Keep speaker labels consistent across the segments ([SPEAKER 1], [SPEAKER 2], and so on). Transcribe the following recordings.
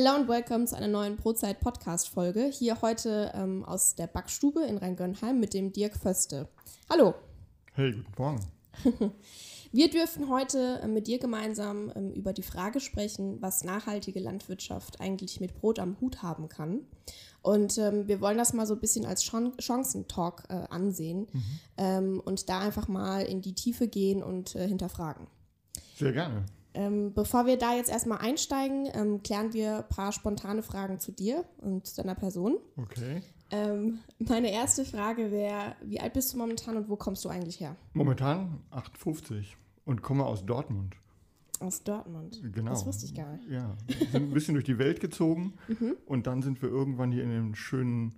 [SPEAKER 1] Hello und welcome zu einer neuen Brotzeit-Podcast-Folge. Hier heute ähm, aus der Backstube in Rheingönheim mit dem Dirk Föste. Hallo.
[SPEAKER 2] Hey, guten Morgen.
[SPEAKER 1] Wir dürfen heute äh, mit dir gemeinsam ähm, über die Frage sprechen, was nachhaltige Landwirtschaft eigentlich mit Brot am Hut haben kann. Und ähm, wir wollen das mal so ein bisschen als Chan Chancentalk äh, ansehen mhm. ähm, und da einfach mal in die Tiefe gehen und äh, hinterfragen.
[SPEAKER 2] Sehr gerne.
[SPEAKER 1] Ähm, bevor wir da jetzt erstmal einsteigen, ähm, klären wir ein paar spontane Fragen zu dir und deiner Person.
[SPEAKER 2] Okay.
[SPEAKER 1] Ähm, meine erste Frage wäre, wie alt bist du momentan und wo kommst du eigentlich her?
[SPEAKER 2] Momentan 58 und komme aus Dortmund.
[SPEAKER 1] Aus Dortmund?
[SPEAKER 2] Genau.
[SPEAKER 1] Das wusste ich gar nicht.
[SPEAKER 2] Ja, wir sind ein bisschen durch die Welt gezogen mhm. und dann sind wir irgendwann hier in dem schönen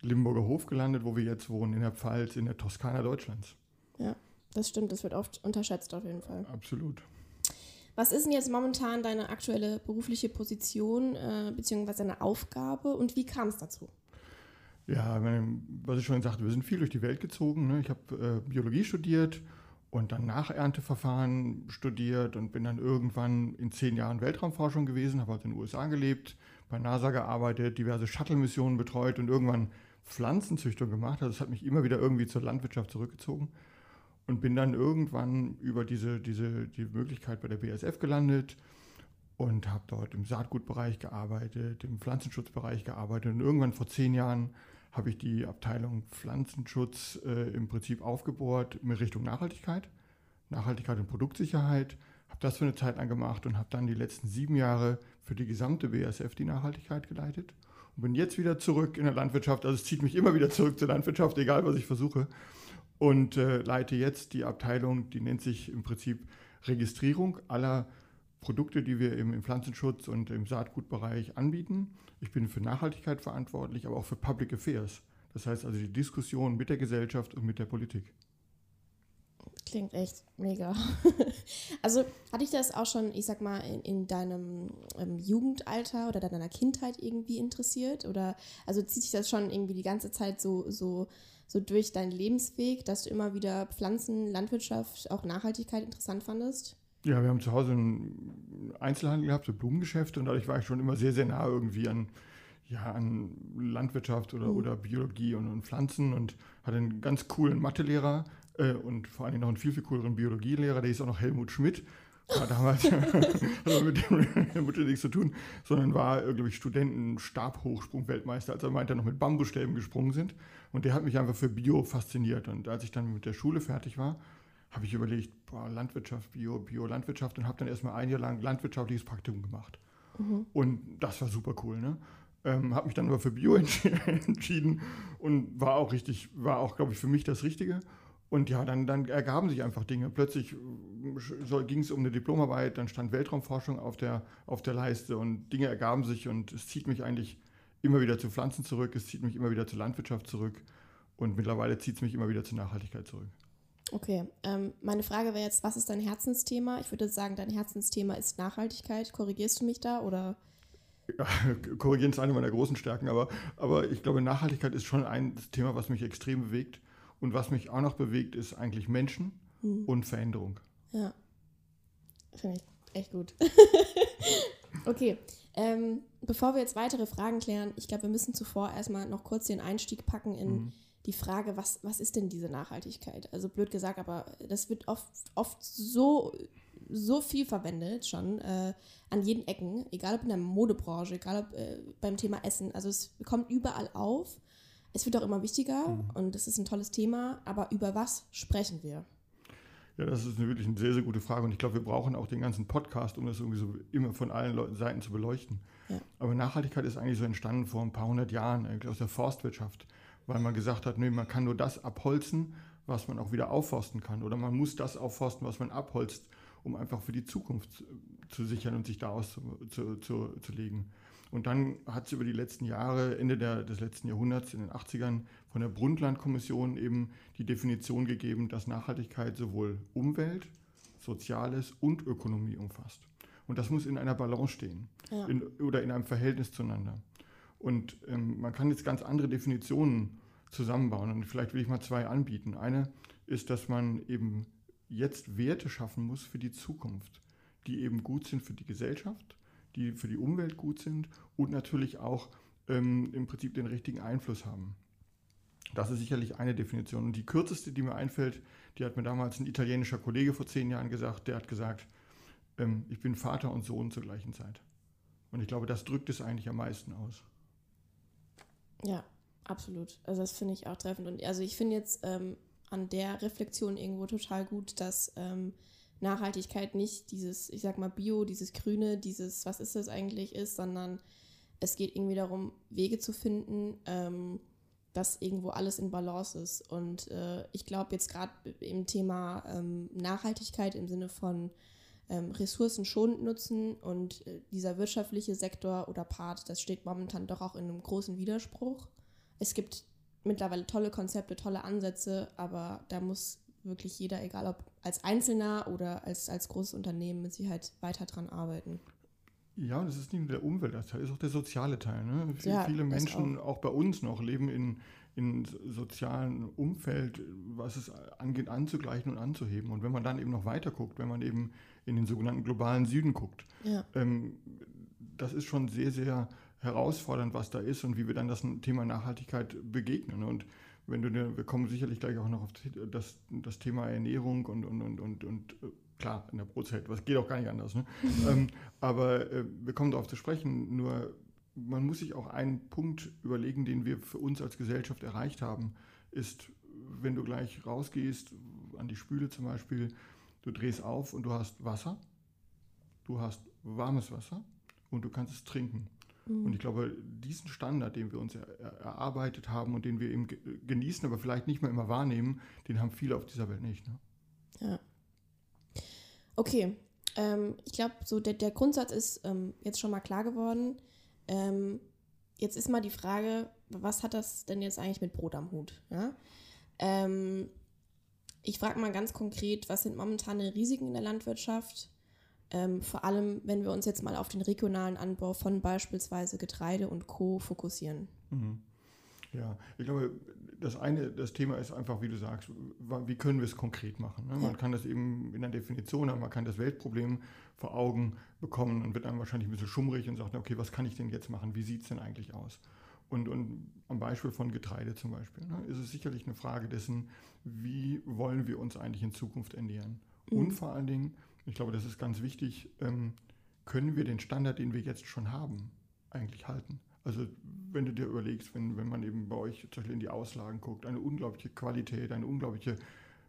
[SPEAKER 2] Limburger Hof gelandet, wo wir jetzt wohnen, in der Pfalz, in der Toskana Deutschlands.
[SPEAKER 1] Ja, das stimmt, das wird oft unterschätzt auf jeden Fall.
[SPEAKER 2] Absolut.
[SPEAKER 1] Was ist denn jetzt momentan deine aktuelle berufliche Position äh, bzw. deine Aufgabe und wie kam es dazu?
[SPEAKER 2] Ja, was ich schon sagte, wir sind viel durch die Welt gezogen. Ne? Ich habe äh, Biologie studiert und dann Nachernteverfahren studiert und bin dann irgendwann in zehn Jahren Weltraumforschung gewesen, habe halt in den USA gelebt, bei NASA gearbeitet, diverse Shuttle-Missionen betreut und irgendwann Pflanzenzüchtung gemacht. Also es hat mich immer wieder irgendwie zur Landwirtschaft zurückgezogen und bin dann irgendwann über diese, diese die Möglichkeit bei der BSF gelandet und habe dort im Saatgutbereich gearbeitet, im Pflanzenschutzbereich gearbeitet. Und irgendwann vor zehn Jahren habe ich die Abteilung Pflanzenschutz äh, im Prinzip aufgebohrt in Richtung Nachhaltigkeit, Nachhaltigkeit und Produktsicherheit, habe das für eine Zeit lang gemacht und habe dann die letzten sieben Jahre für die gesamte BSF die Nachhaltigkeit geleitet und bin jetzt wieder zurück in der Landwirtschaft. Also es zieht mich immer wieder zurück zur Landwirtschaft, egal was ich versuche und äh, leite jetzt die Abteilung, die nennt sich im Prinzip Registrierung aller Produkte, die wir im, im Pflanzenschutz und im Saatgutbereich anbieten. Ich bin für Nachhaltigkeit verantwortlich, aber auch für Public Affairs. Das heißt also die Diskussion mit der Gesellschaft und mit der Politik.
[SPEAKER 1] Klingt echt mega. also hatte ich das auch schon, ich sag mal, in, in deinem ähm, Jugendalter oder deiner Kindheit irgendwie interessiert? Oder also zieht sich das schon irgendwie die ganze Zeit so, so so durch deinen Lebensweg, dass du immer wieder Pflanzen, Landwirtschaft, auch Nachhaltigkeit interessant fandest?
[SPEAKER 2] Ja, wir haben zu Hause einen Einzelhandel gehabt, so Blumengeschäfte und dadurch war ich schon immer sehr, sehr nah irgendwie an, ja, an Landwirtschaft oder, mhm. oder Biologie und, und, Pflanzen und hatte einen ganz coolen Mathelehrer äh, und vor allem noch einen viel, viel cooleren Biologielehrer, der ist auch noch Helmut Schmidt war damals hat mit dem Mutter nichts zu tun, sondern war, äh, glaube ich, Studenten-Stabhochsprung-Weltmeister, als er meinte, noch mit Bambusstäben gesprungen sind. Und der hat mich einfach für Bio fasziniert. Und als ich dann mit der Schule fertig war, habe ich überlegt, boah, Landwirtschaft, Bio, Bio-Landwirtschaft und habe dann erstmal ein Jahr lang landwirtschaftliches Praktikum gemacht. Mhm. Und das war super cool, ne? Ähm, habe mich dann aber für Bio entschieden und war auch richtig, war auch, glaube ich, für mich das Richtige. Und ja, dann, dann ergaben sich einfach Dinge. Plötzlich äh, ging es um eine Diplomarbeit, dann stand Weltraumforschung auf der, auf der Leiste und Dinge ergaben sich und es zieht mich eigentlich immer wieder zu Pflanzen zurück, es zieht mich immer wieder zur Landwirtschaft zurück und mittlerweile zieht es mich immer wieder zur Nachhaltigkeit zurück.
[SPEAKER 1] Okay, ähm, meine Frage wäre jetzt, was ist dein Herzensthema? Ich würde sagen, dein Herzensthema ist Nachhaltigkeit. Korrigierst du mich da oder?
[SPEAKER 2] Ja, korrigieren ist eine meiner großen Stärken, aber, aber ich glaube, Nachhaltigkeit ist schon ein Thema, was mich extrem bewegt und was mich auch noch bewegt, ist eigentlich Menschen mhm. und Veränderung.
[SPEAKER 1] Ja. Finde ich echt gut. okay. Ähm, bevor wir jetzt weitere Fragen klären, ich glaube, wir müssen zuvor erstmal noch kurz den Einstieg packen in mhm. die Frage, was, was ist denn diese Nachhaltigkeit? Also blöd gesagt, aber das wird oft, oft so, so viel verwendet schon äh, an jeden Ecken, egal ob in der Modebranche, egal ob äh, beim Thema Essen. Also es kommt überall auf es wird auch immer wichtiger mhm. und das ist ein tolles Thema, aber über was sprechen wir?
[SPEAKER 2] Ja, das ist wirklich eine sehr, sehr gute Frage und ich glaube, wir brauchen auch den ganzen Podcast, um das irgendwie so immer von allen Seiten zu beleuchten. Ja. Aber Nachhaltigkeit ist eigentlich so entstanden vor ein paar hundert Jahren aus der Forstwirtschaft, weil man gesagt hat, nee, man kann nur das abholzen, was man auch wieder aufforsten kann oder man muss das aufforsten, was man abholzt, um einfach für die Zukunft zu sichern und sich daraus zu, zu, zu, zu legen. Und dann hat es über die letzten Jahre, Ende der, des letzten Jahrhunderts, in den 80ern, von der Brundtland-Kommission eben die Definition gegeben, dass Nachhaltigkeit sowohl Umwelt, Soziales und Ökonomie umfasst. Und das muss in einer Balance stehen ja. in, oder in einem Verhältnis zueinander. Und ähm, man kann jetzt ganz andere Definitionen zusammenbauen. Und vielleicht will ich mal zwei anbieten. Eine ist, dass man eben jetzt Werte schaffen muss für die Zukunft, die eben gut sind für die Gesellschaft, die für die Umwelt gut sind und natürlich auch ähm, im Prinzip den richtigen Einfluss haben. Das ist sicherlich eine Definition. Und die kürzeste, die mir einfällt, die hat mir damals ein italienischer Kollege vor zehn Jahren gesagt, der hat gesagt, ähm, ich bin Vater und Sohn zur gleichen Zeit. Und ich glaube, das drückt es eigentlich am meisten aus.
[SPEAKER 1] Ja, absolut. Also das finde ich auch treffend. Und also ich finde jetzt ähm, an der Reflexion irgendwo total gut, dass ähm, Nachhaltigkeit nicht dieses, ich sag mal, Bio, dieses Grüne, dieses, was ist das eigentlich ist, sondern es geht irgendwie darum, Wege zu finden, ähm, dass irgendwo alles in Balance ist. Und äh, ich glaube jetzt gerade im Thema ähm, Nachhaltigkeit im Sinne von ähm, Ressourcen schonend nutzen und äh, dieser wirtschaftliche Sektor oder Part, das steht momentan doch auch in einem großen Widerspruch. Es gibt mittlerweile tolle Konzepte, tolle Ansätze, aber da muss wirklich jeder, egal ob als Einzelner oder als, als großes Unternehmen, mit Sicherheit weiter dran arbeiten.
[SPEAKER 2] Ja, und es ist nicht nur der Umweltteil, es ist auch der soziale Teil. Ne? Ja, viele Menschen, auch. auch. bei uns noch, leben in, in sozialen Umfeld, was es angeht, anzugleichen und anzuheben. Und wenn man dann eben noch weiter guckt, wenn man eben in den sogenannten globalen Süden guckt, ja. ähm, das ist schon sehr, sehr herausfordernd, was da ist und wie wir dann das Thema Nachhaltigkeit begegnen. Und wenn du, wir kommen sicherlich gleich auch noch auf das, das Thema Ernährung und, und, und, und, und äh, klar, in der Brotzeit, was geht auch gar nicht anders. Ne? ähm, aber äh, wir kommen darauf zu sprechen, nur man muss sich auch einen Punkt überlegen, den wir für uns als Gesellschaft erreicht haben, ist, wenn du gleich rausgehst, an die Spüle zum Beispiel, du drehst auf und du hast Wasser, du hast warmes Wasser und du kannst es trinken. Mhm. Und ich glaube, diesen Standard, den wir uns er, erarbeitet haben und den wir eben genießen, aber vielleicht nicht mehr immer wahrnehmen, den haben viele auf dieser Welt nicht. Ne?
[SPEAKER 1] Ja. Okay, ähm, ich glaube, so der, der Grundsatz ist ähm, jetzt schon mal klar geworden. Ähm, jetzt ist mal die Frage, was hat das denn jetzt eigentlich mit Brot am Hut? Ja? Ähm, ich frage mal ganz konkret, was sind momentane Risiken in der Landwirtschaft? Ähm, vor allem, wenn wir uns jetzt mal auf den regionalen Anbau von beispielsweise Getreide und Co. fokussieren.
[SPEAKER 2] Mhm. Ja, ich glaube, das eine, das Thema ist einfach, wie du sagst, wie können wir es konkret machen? Ne? Man ja. kann das eben in der Definition haben, man kann das Weltproblem vor Augen bekommen und wird dann wahrscheinlich ein bisschen schummrig und sagt, okay, was kann ich denn jetzt machen? Wie sieht es denn eigentlich aus? Und, und am Beispiel von Getreide zum Beispiel ne, ist es sicherlich eine Frage dessen, wie wollen wir uns eigentlich in Zukunft ernähren? Mhm. Und vor allen Dingen, ich glaube, das ist ganz wichtig, ähm, können wir den Standard, den wir jetzt schon haben, eigentlich halten? Also wenn du dir überlegst, wenn, wenn man eben bei euch zum Beispiel in die Auslagen guckt, eine unglaubliche Qualität, eine unglaubliche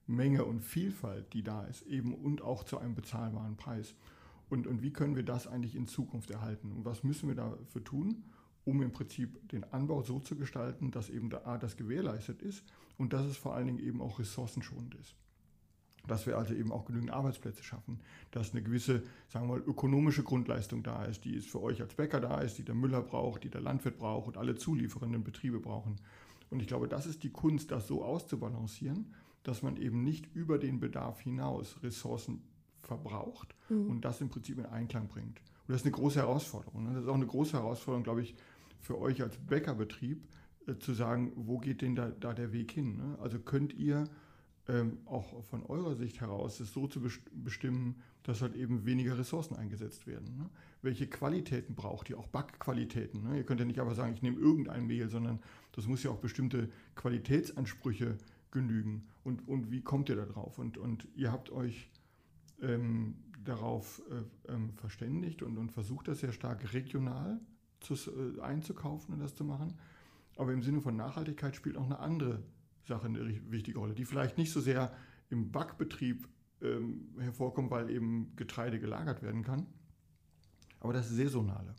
[SPEAKER 2] Menge und Vielfalt, die da ist, eben und auch zu einem bezahlbaren Preis. Und, und wie können wir das eigentlich in Zukunft erhalten? Und was müssen wir dafür tun, um im Prinzip den Anbau so zu gestalten, dass eben da das gewährleistet ist und dass es vor allen Dingen eben auch ressourcenschonend ist dass wir also eben auch genügend Arbeitsplätze schaffen, dass eine gewisse, sagen wir mal, ökonomische Grundleistung da ist, die ist für euch als Bäcker da ist, die der Müller braucht, die der Landwirt braucht und alle zulieferenden Betriebe brauchen. Und ich glaube, das ist die Kunst, das so auszubalancieren, dass man eben nicht über den Bedarf hinaus Ressourcen verbraucht mhm. und das im Prinzip in Einklang bringt. Und das ist eine große Herausforderung. Ne? Das ist auch eine große Herausforderung, glaube ich, für euch als Bäckerbetrieb, äh, zu sagen, wo geht denn da, da der Weg hin? Ne? Also könnt ihr ähm, auch von eurer Sicht heraus es so zu bestimmen, dass halt eben weniger Ressourcen eingesetzt werden. Ne? Welche Qualitäten braucht ihr? Auch Backqualitäten. Ne? Ihr könnt ja nicht einfach sagen, ich nehme irgendein Mehl, sondern das muss ja auch bestimmte Qualitätsansprüche genügen. Und, und wie kommt ihr da drauf? Und, und ihr habt euch ähm, darauf äh, ähm, verständigt und, und versucht das sehr stark regional zu, äh, einzukaufen und das zu machen. Aber im Sinne von Nachhaltigkeit spielt auch eine andere Sache eine wichtige Rolle, die vielleicht nicht so sehr im Backbetrieb ähm, hervorkommt, weil eben Getreide gelagert werden kann, aber das Saisonale.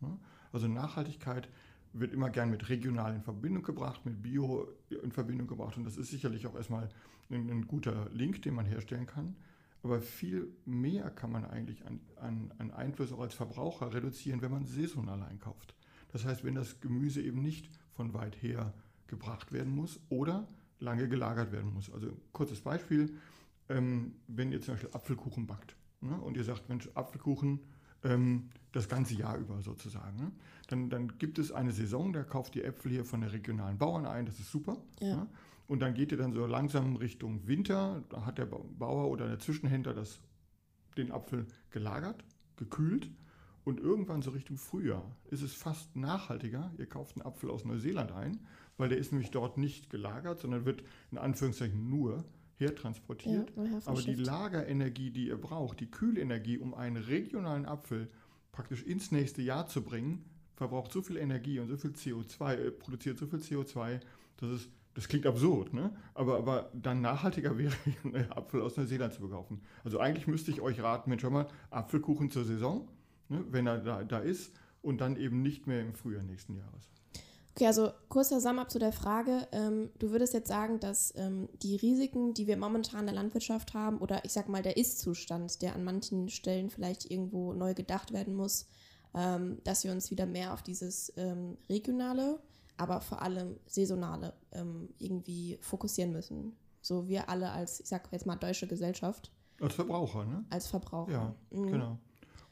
[SPEAKER 2] Ne? Also Nachhaltigkeit wird immer gern mit regional in Verbindung gebracht, mit Bio in Verbindung gebracht und das ist sicherlich auch erstmal ein, ein guter Link, den man herstellen kann. Aber viel mehr kann man eigentlich an, an, an Einfluss auch als Verbraucher reduzieren, wenn man saisonal einkauft. Das heißt, wenn das Gemüse eben nicht von weit her gebracht werden muss oder lange gelagert werden muss. Also kurzes Beispiel, ähm, wenn ihr zum Beispiel Apfelkuchen backt ne, und ihr sagt, Mensch, Apfelkuchen ähm, das ganze Jahr über sozusagen, ne, dann, dann gibt es eine Saison, da kauft ihr Äpfel hier von der regionalen Bauern ein, das ist super. Ja. Ne, und dann geht ihr dann so langsam Richtung Winter, da hat der Bauer oder der Zwischenhändler das, den Apfel gelagert, gekühlt Und irgendwann so Richtung Frühjahr ist es fast nachhaltiger. Ihr kauft einen Apfel aus Neuseeland ein, weil der ist nämlich dort nicht gelagert, sondern wird in Anführungszeichen nur hertransportiert. Ja, Aber die Lagerenergie, die ihr braucht, die Kühlenergie, um einen regionalen Apfel praktisch ins nächste Jahr zu bringen, verbraucht so viel Energie und so viel CO2, äh, produziert so viel CO2, dass es das klingt absurd, ne? aber, aber dann nachhaltiger wäre, einen Apfel aus Neuseeland zu kaufen. Also eigentlich müsste ich euch raten, Mensch, schau mal, Apfelkuchen zur Saison, ne, wenn er da, da ist und dann eben nicht mehr im Frühjahr nächsten Jahres.
[SPEAKER 1] Okay, also kurzer Sum zu der Frage. Ähm, du würdest jetzt sagen, dass ähm, die Risiken, die wir momentan in der Landwirtschaft haben, oder ich sag mal der Ist-Zustand, der an manchen Stellen vielleicht irgendwo neu gedacht werden muss, ähm, dass wir uns wieder mehr auf dieses ähm, regionale aber vor allem saisonale ähm, irgendwie fokussieren müssen. So wir alle als, ich sag jetzt mal, deutsche Gesellschaft.
[SPEAKER 2] Als Verbraucher, ne?
[SPEAKER 1] Als Verbraucher.
[SPEAKER 2] Ja, mhm. genau.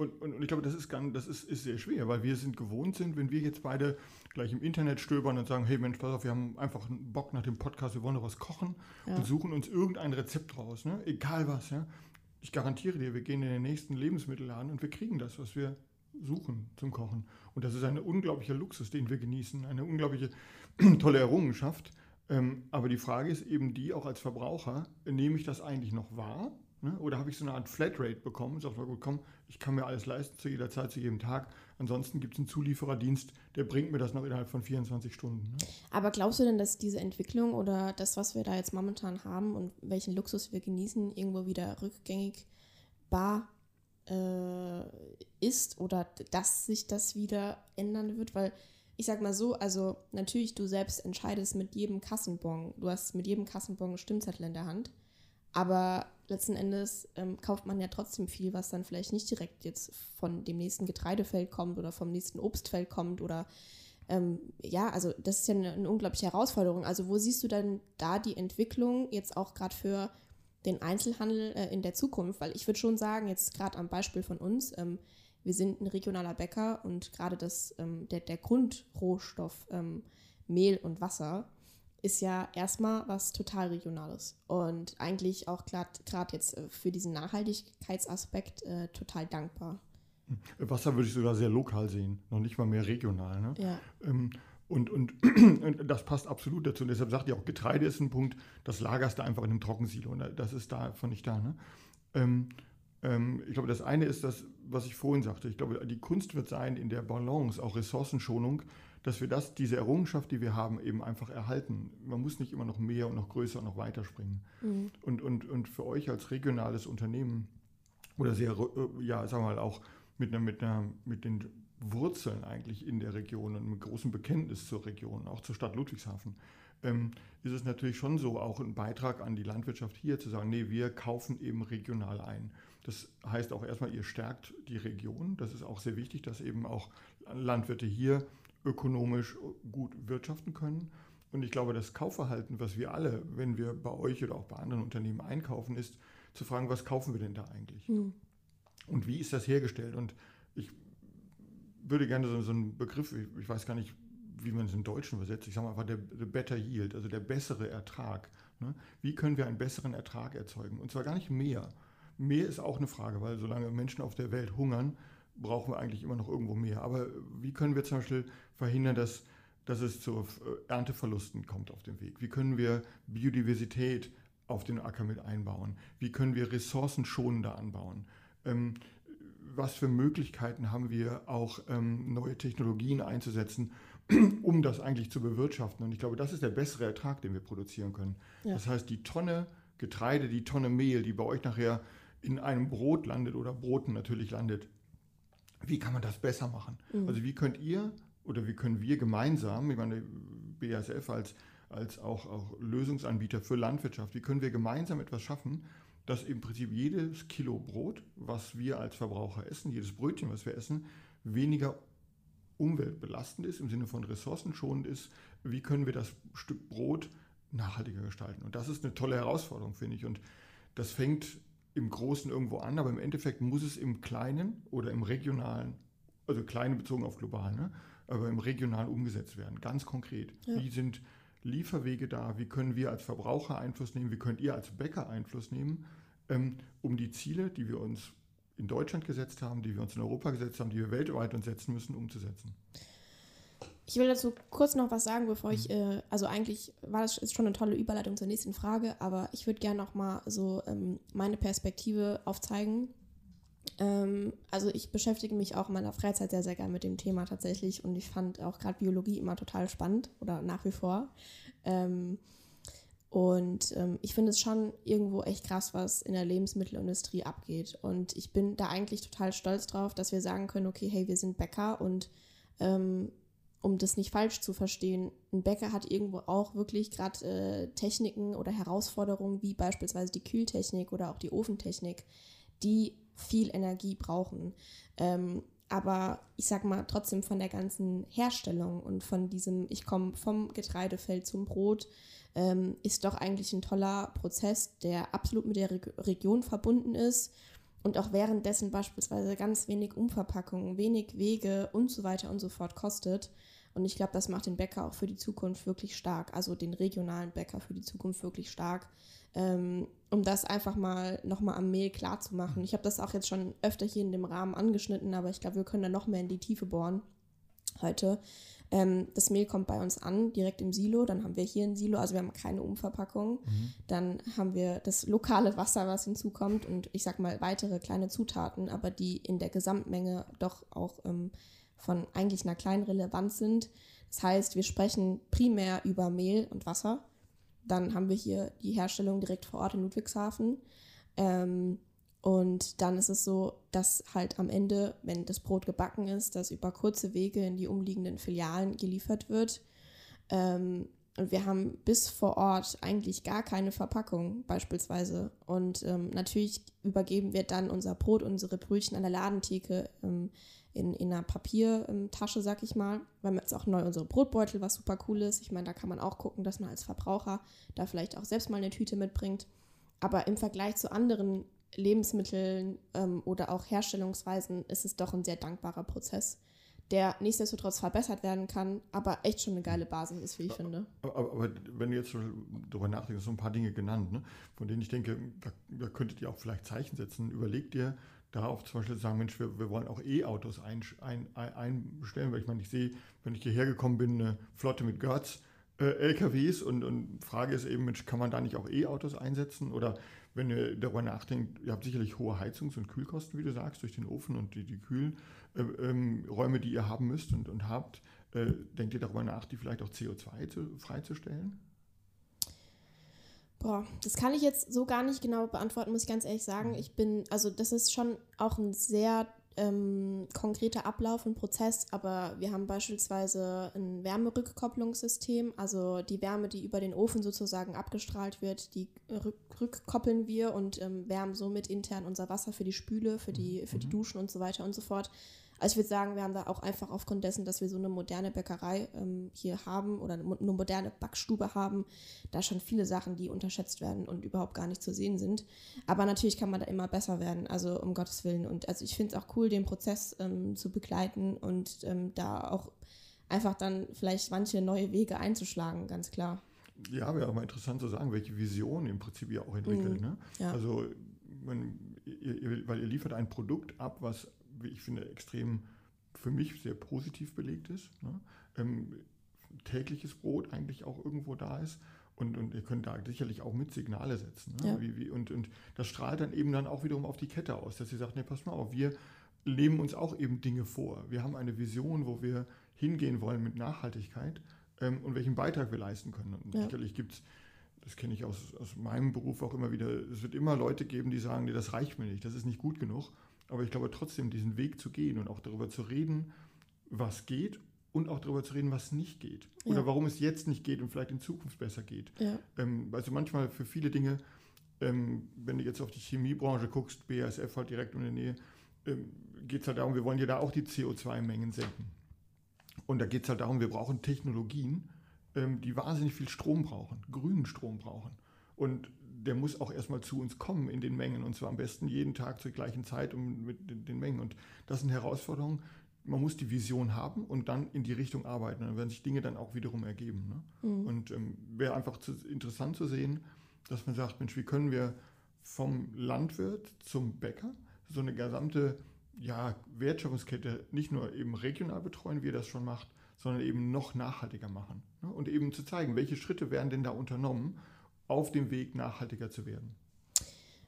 [SPEAKER 2] Und, und, und, ich glaube, das, ist, ganz, das ist, ist sehr schwer, weil wir sind gewohnt sind, wenn wir jetzt beide gleich im Internet stöbern und sagen, hey Mensch, pass auf, wir haben einfach einen Bock nach dem Podcast, wir wollen noch was kochen ja. und suchen uns irgendein Rezept raus, ne? egal was. Ja? Ich garantiere dir, wir gehen in den nächsten Lebensmittelladen und wir kriegen das, was wir suchen zum Kochen. Und das ist ein unglaublicher Luxus, den wir genießen, eine unglaubliche tolle Errungenschaft. Ähm, aber die Frage ist eben die, auch als Verbraucher, nehme ich das eigentlich noch wahr? Ne? Oder habe ich so eine Art Flatrate bekommen? Sag mal, gut, komm, ich kann mir alles leisten zu jeder Zeit, zu jedem Tag. Ansonsten gibt es einen Zuliefererdienst, der bringt mir das noch innerhalb von 24 Stunden. Ne?
[SPEAKER 1] Aber glaubst du denn, dass diese Entwicklung oder das, was wir da jetzt momentan haben und welchen Luxus wir genießen, irgendwo wieder rückgängig bar äh, ist oder dass sich das wieder ändern wird, weil ich sag mal so, also natürlich du selbst entscheidest mit jedem Kassenbon, du hast mit jedem Kassenbon einen Stimmzettel in der Hand, aber letzten Endes ähm, kauft man ja trotzdem viel, was dann vielleicht nicht direkt jetzt von dem nächsten Getreidefeld kommt oder vom nächsten Obstfeld kommt oder ähm, ja, also das ist ja eine, eine unglaubliche Herausforderung. Also wo siehst du dann da die Entwicklung jetzt auch gerade für den Einzelhandel äh, in der Zukunft? Weil ich würde schon sagen, jetzt gerade am Beispiel von uns, ähm, wir sind ein regionaler Bäcker und gerade das, ähm, der, der Grundrohstoff ähm, Mehl und Wasser ist ja erstmal was total Regionales und eigentlich auch gerade jetzt äh, für diesen Nachhaltigkeitsaspekt äh, total dankbar.
[SPEAKER 2] Wasser würde ich sogar sehr lokal sehen, noch nicht mal mehr regional. Ne?
[SPEAKER 1] Ja.
[SPEAKER 2] Ähm, und, und, und, das passt absolut dazu. Und deshalb sagt ihr auch, Getreide ist ein Punkt, das lagerst du einfach in einem Trockensilo. Und das ist davon nicht da. Ne? Ähm, ähm, ich glaube, das eine ist das, was ich vorhin sagte. Ich glaube, die Kunst wird sein, in der Balance, auch Ressourcenschonung, dass wir das, diese Errungenschaft, die wir haben, eben einfach erhalten. Man muss nicht immer noch mehr und noch größer und noch weiter springen. Mhm. Und, und, und für euch als regionales Unternehmen oder sehr, äh, ja, sagen wir mal, auch mit, einer, mit, einer, mit den Wurzeln eigentlich in der Region und mit großem Bekenntnis zur Region, auch zur Stadt Ludwigshafen, ähm, ist es natürlich schon so, auch ein Beitrag an die Landwirtschaft hier zu sagen, nee, wir kaufen eben regional ein. Das heißt auch erstmal, ihr stärkt die Region. Das ist auch sehr wichtig, dass eben auch Landwirte hier ökonomisch gut wirtschaften können. Und ich glaube, das Kaufverhalten, was wir alle, wenn wir bei euch oder auch bei anderen Unternehmen einkaufen, ist zu fragen, was kaufen wir denn da eigentlich? Mhm. Und wie ist das hergestellt? Und ich würde gerne so, so einen Begriff, ich, weiß gar nicht, wie man es im Deutschen übersetzt, ich sage mal einfach der, der better yield, also der bessere Ertrag. Ne? Wie können wir einen besseren Ertrag erzeugen? Und zwar gar nicht mehr. Mehr ist auch eine Frage, weil solange Menschen auf der Welt hungern, brauchen wir eigentlich immer noch irgendwo mehr. Aber wie können wir zum Beispiel verhindern, dass, dass es zu äh, Ernteverlusten kommt auf dem Weg? Wie können wir Biodiversität auf den Acker mit einbauen? Wie können wir ressourcenschonender anbauen? Ähm, was für Möglichkeiten haben wir auch ähm, neue Technologien einzusetzen, um das eigentlich zu bewirtschaften. Und ich glaube, das ist der bessere Ertrag, den wir produzieren können. Ja. Das heißt, die Tonne Getreide, die Tonne Mehl, die bei euch nachher in einem Brot landet oder Broten natürlich landet, wie kann man das besser machen? Mhm. Also wie könnt ihr oder wie können wir gemeinsam, ich meine BASF als, als auch, auch Lösungsanbieter für Landwirtschaft, wie können wir gemeinsam etwas schaffen, dass im Prinzip jedes Kilo Brot, was wir als Verbraucher essen, jedes Brötchen, was wir essen, weniger umweltbelastend ist, im Sinne von ressourcenschonend ist. Wie können wir das Stück Brot nachhaltiger gestalten? Und das ist eine tolle Herausforderung, finde ich. Und das fängt im Großen irgendwo an, aber im Endeffekt muss es im Kleinen oder im Regionalen, also kleine bezogen auf global, ne, aber im Regionalen umgesetzt werden, ganz konkret. Ja. Wie sind Lieferwege da? Wie können wir als Verbraucher Einfluss nehmen? Wie könnt ihr als Bäcker Einfluss nehmen, ähm, um die Ziele, die wir uns in Deutschland gesetzt haben, die wir uns in Europa gesetzt haben, die wir weltweit uns setzen müssen, umzusetzen.
[SPEAKER 1] Ich will dazu kurz noch was sagen, bevor ich, äh, also eigentlich war das ist schon eine tolle Überleitung zur nächsten Frage, aber ich würde gerne noch mal so ähm, meine Perspektive aufzeigen. Ähm, also ich beschäftige mich auch in meiner Freizeit sehr, sehr gerne mit dem Thema tatsächlich und ich fand auch gerade Biologie immer total spannend oder nach wie vor. Ähm, und ähm, ich finde es schon irgendwo echt krass, was in der Lebensmittelindustrie abgeht. Und ich bin da eigentlich total stolz drauf, dass wir sagen können, okay, hey, wir sind Bäcker und ähm, um das nicht falsch zu verstehen, ein Bäcker hat irgendwo auch wirklich gerade äh, Techniken oder Herausforderungen, wie beispielsweise die Kühltechnik oder auch die Ofentechnik, die viel Energie brauchen. Ähm, aber ich sag mal, trotzdem von der ganzen Herstellung und von diesem, ich komme vom Getreidefeld zum Brot, ähm, ist doch eigentlich ein toller Prozess, der absolut mit der Re Region verbunden ist und auch währenddessen beispielsweise ganz wenig Umverpackung, wenig Wege und so weiter und so fort kostet. Und ich glaube, das macht den Bäcker auch für die Zukunft wirklich stark, also den regionalen Bäcker für die Zukunft wirklich stark, ähm, um das einfach mal nochmal am Mehl klar zu machen. Ich habe das auch jetzt schon öfter hier in dem Rahmen angeschnitten, aber ich glaube, wir können da noch mehr in die Tiefe bohren heute. Ähm, das Mehl kommt bei uns an, direkt im Silo. Dann haben wir hier ein Silo, also wir haben keine Umverpackung. Mhm. Dann haben wir das lokale Wasser, was hinzukommt und ich sag mal weitere kleine Zutaten, aber die in der Gesamtmenge doch auch ähm, von eigentlich einer kleinen Relevanz sind. Das heißt, wir sprechen primär über Mehl und Wasser. Dann haben wir hier die Herstellung direkt vor Ort in Ludwigshafen. Ähm, und dann ist es so, dass halt am Ende, wenn das Brot gebacken ist, das über kurze Wege in die umliegenden Filialen geliefert wird. Ähm, und wir haben bis vor Ort eigentlich gar keine Verpackung beispielsweise. Und ähm, natürlich übergeben wir dann unser Brot, unsere Brötchen an der Ladentheke ähm, in, in einer Papiertasche, sag ich mal. Wir haben jetzt auch neu unsere Brotbeutel, was super cool ist. Ich meine, da kann man auch gucken, dass man als Verbraucher da vielleicht auch selbst mal eine Tüte mitbringt. Aber im Vergleich zu anderen Lebensmitteln ähm, oder auch Herstellungsweisen ist es doch ein sehr dankbarer Prozess, der nichtsdestotrotz verbessert werden kann, aber echt schon eine geile Basis ist, wie ich finde.
[SPEAKER 2] Aber, aber wenn du jetzt darüber nachdenkst, so ein paar Dinge genannt, ne, von denen ich denke, da, da könntet ihr auch vielleicht Zeichen setzen. Überleg dir, darauf zum Beispiel sagen, Mensch, wir, wir wollen auch E-Autos ein, ein, ein, einstellen, weil ich meine, ich sehe, wenn ich hierher gekommen bin, eine Flotte mit Götz, äh, LKWs und, und Frage ist eben, Mensch, kann man da nicht auch E-Autos einsetzen? Oder wenn ihr darüber nachdenkt, ihr habt sicherlich hohe Heizungs- und Kühlkosten, wie du sagst, durch den Ofen und die, die Kühlräume, ähm, die ihr haben müsst und, und habt. Äh, denkt ihr darüber nach, die vielleicht auch CO2 zu, freizustellen?
[SPEAKER 1] Boah, das kann ich jetzt so gar nicht genau beantworten, muss ich ganz ehrlich sagen. Ich bin, also das ist schon auch ein sehr ähm, konkreter Ablauf und Prozess, aber wir haben beispielsweise ein Wärmerückkopplungssystem, also die Wärme, die über den Ofen sozusagen abgestrahlt wird, die rück rückkoppeln wir und ähm, wärmen somit intern unser Wasser für die Spüle, für die, für die mhm. Duschen und so weiter und so fort. Also ich würde sagen, wir haben da auch einfach aufgrund dessen, dass wir so eine moderne Bäckerei ähm, hier haben oder eine, moderne Backstube haben, da schon viele Sachen, die unterschätzt werden und überhaupt gar nicht zu sehen sind. Aber natürlich kann man da immer besser werden, also um Gottes Willen. Und also ich finde es auch cool, den Prozess ähm, zu begleiten und ähm, da auch einfach dann vielleicht manche neue Wege einzuschlagen, ganz klar.
[SPEAKER 2] Ja, wäre auch mal interessant zu sagen, welche Vision im Prinzip ihr auch entwickelt. Mhm. Ne? Ja. Also, ihr, ihr, weil ihr liefert ein Produkt ab, was wie ich finde, extrem für mich sehr positiv belegt ist. Ne? Ähm, tägliches Brot eigentlich auch irgendwo da ist. Und, und ihr könnt da sicherlich auch mit Signale setzen. Ne? Ja. Wie, wie, und, und das strahlt dann eben dann auch wiederum auf die Kette aus, dass ihr sagt, nee, pass mal auf, wir leben uns auch eben Dinge vor. Wir haben eine Vision, wo wir hingehen wollen mit Nachhaltigkeit ähm, und welchen Beitrag wir leisten können. Und ja. sicherlich gibt es, das kenne ich aus, aus meinem Beruf auch immer wieder, es wird immer Leute geben, die sagen, nee, das reicht mir nicht, das ist nicht gut genug. Aber ich glaube trotzdem, diesen Weg zu gehen und auch darüber zu reden, was geht und auch darüber zu reden, was nicht geht. Oder ja. warum es jetzt nicht geht und vielleicht in Zukunft besser geht. Ja. Ähm, also manchmal für viele Dinge, ähm, wenn du jetzt auf die Chemiebranche guckst, BASF halt direkt in der Nähe, ähm, geht es halt darum, wir wollen ja da auch die CO2-Mengen senken. Und da geht es halt darum, wir brauchen Technologien, ähm, die wahnsinnig viel Strom brauchen, grünen Strom brauchen. Und der muss auch erstmal zu uns kommen in den Mengen und zwar am besten jeden Tag zur gleichen Zeit und mit den Mengen. Und das sind Herausforderungen. Man muss die Vision haben und dann in die Richtung arbeiten. Dann werden sich Dinge dann auch wiederum ergeben. Ne? Mhm. Und ähm, wäre einfach zu, interessant zu sehen, dass man sagt, Mensch, wie können wir vom Landwirt zum Bäcker so eine gesamte ja, Wertschöpfungskette nicht nur eben regional betreuen, wie er das schon macht, sondern eben noch nachhaltiger machen. Ne? Und eben zu zeigen, welche Schritte werden denn da unternommen, auf dem Weg nachhaltiger zu werden.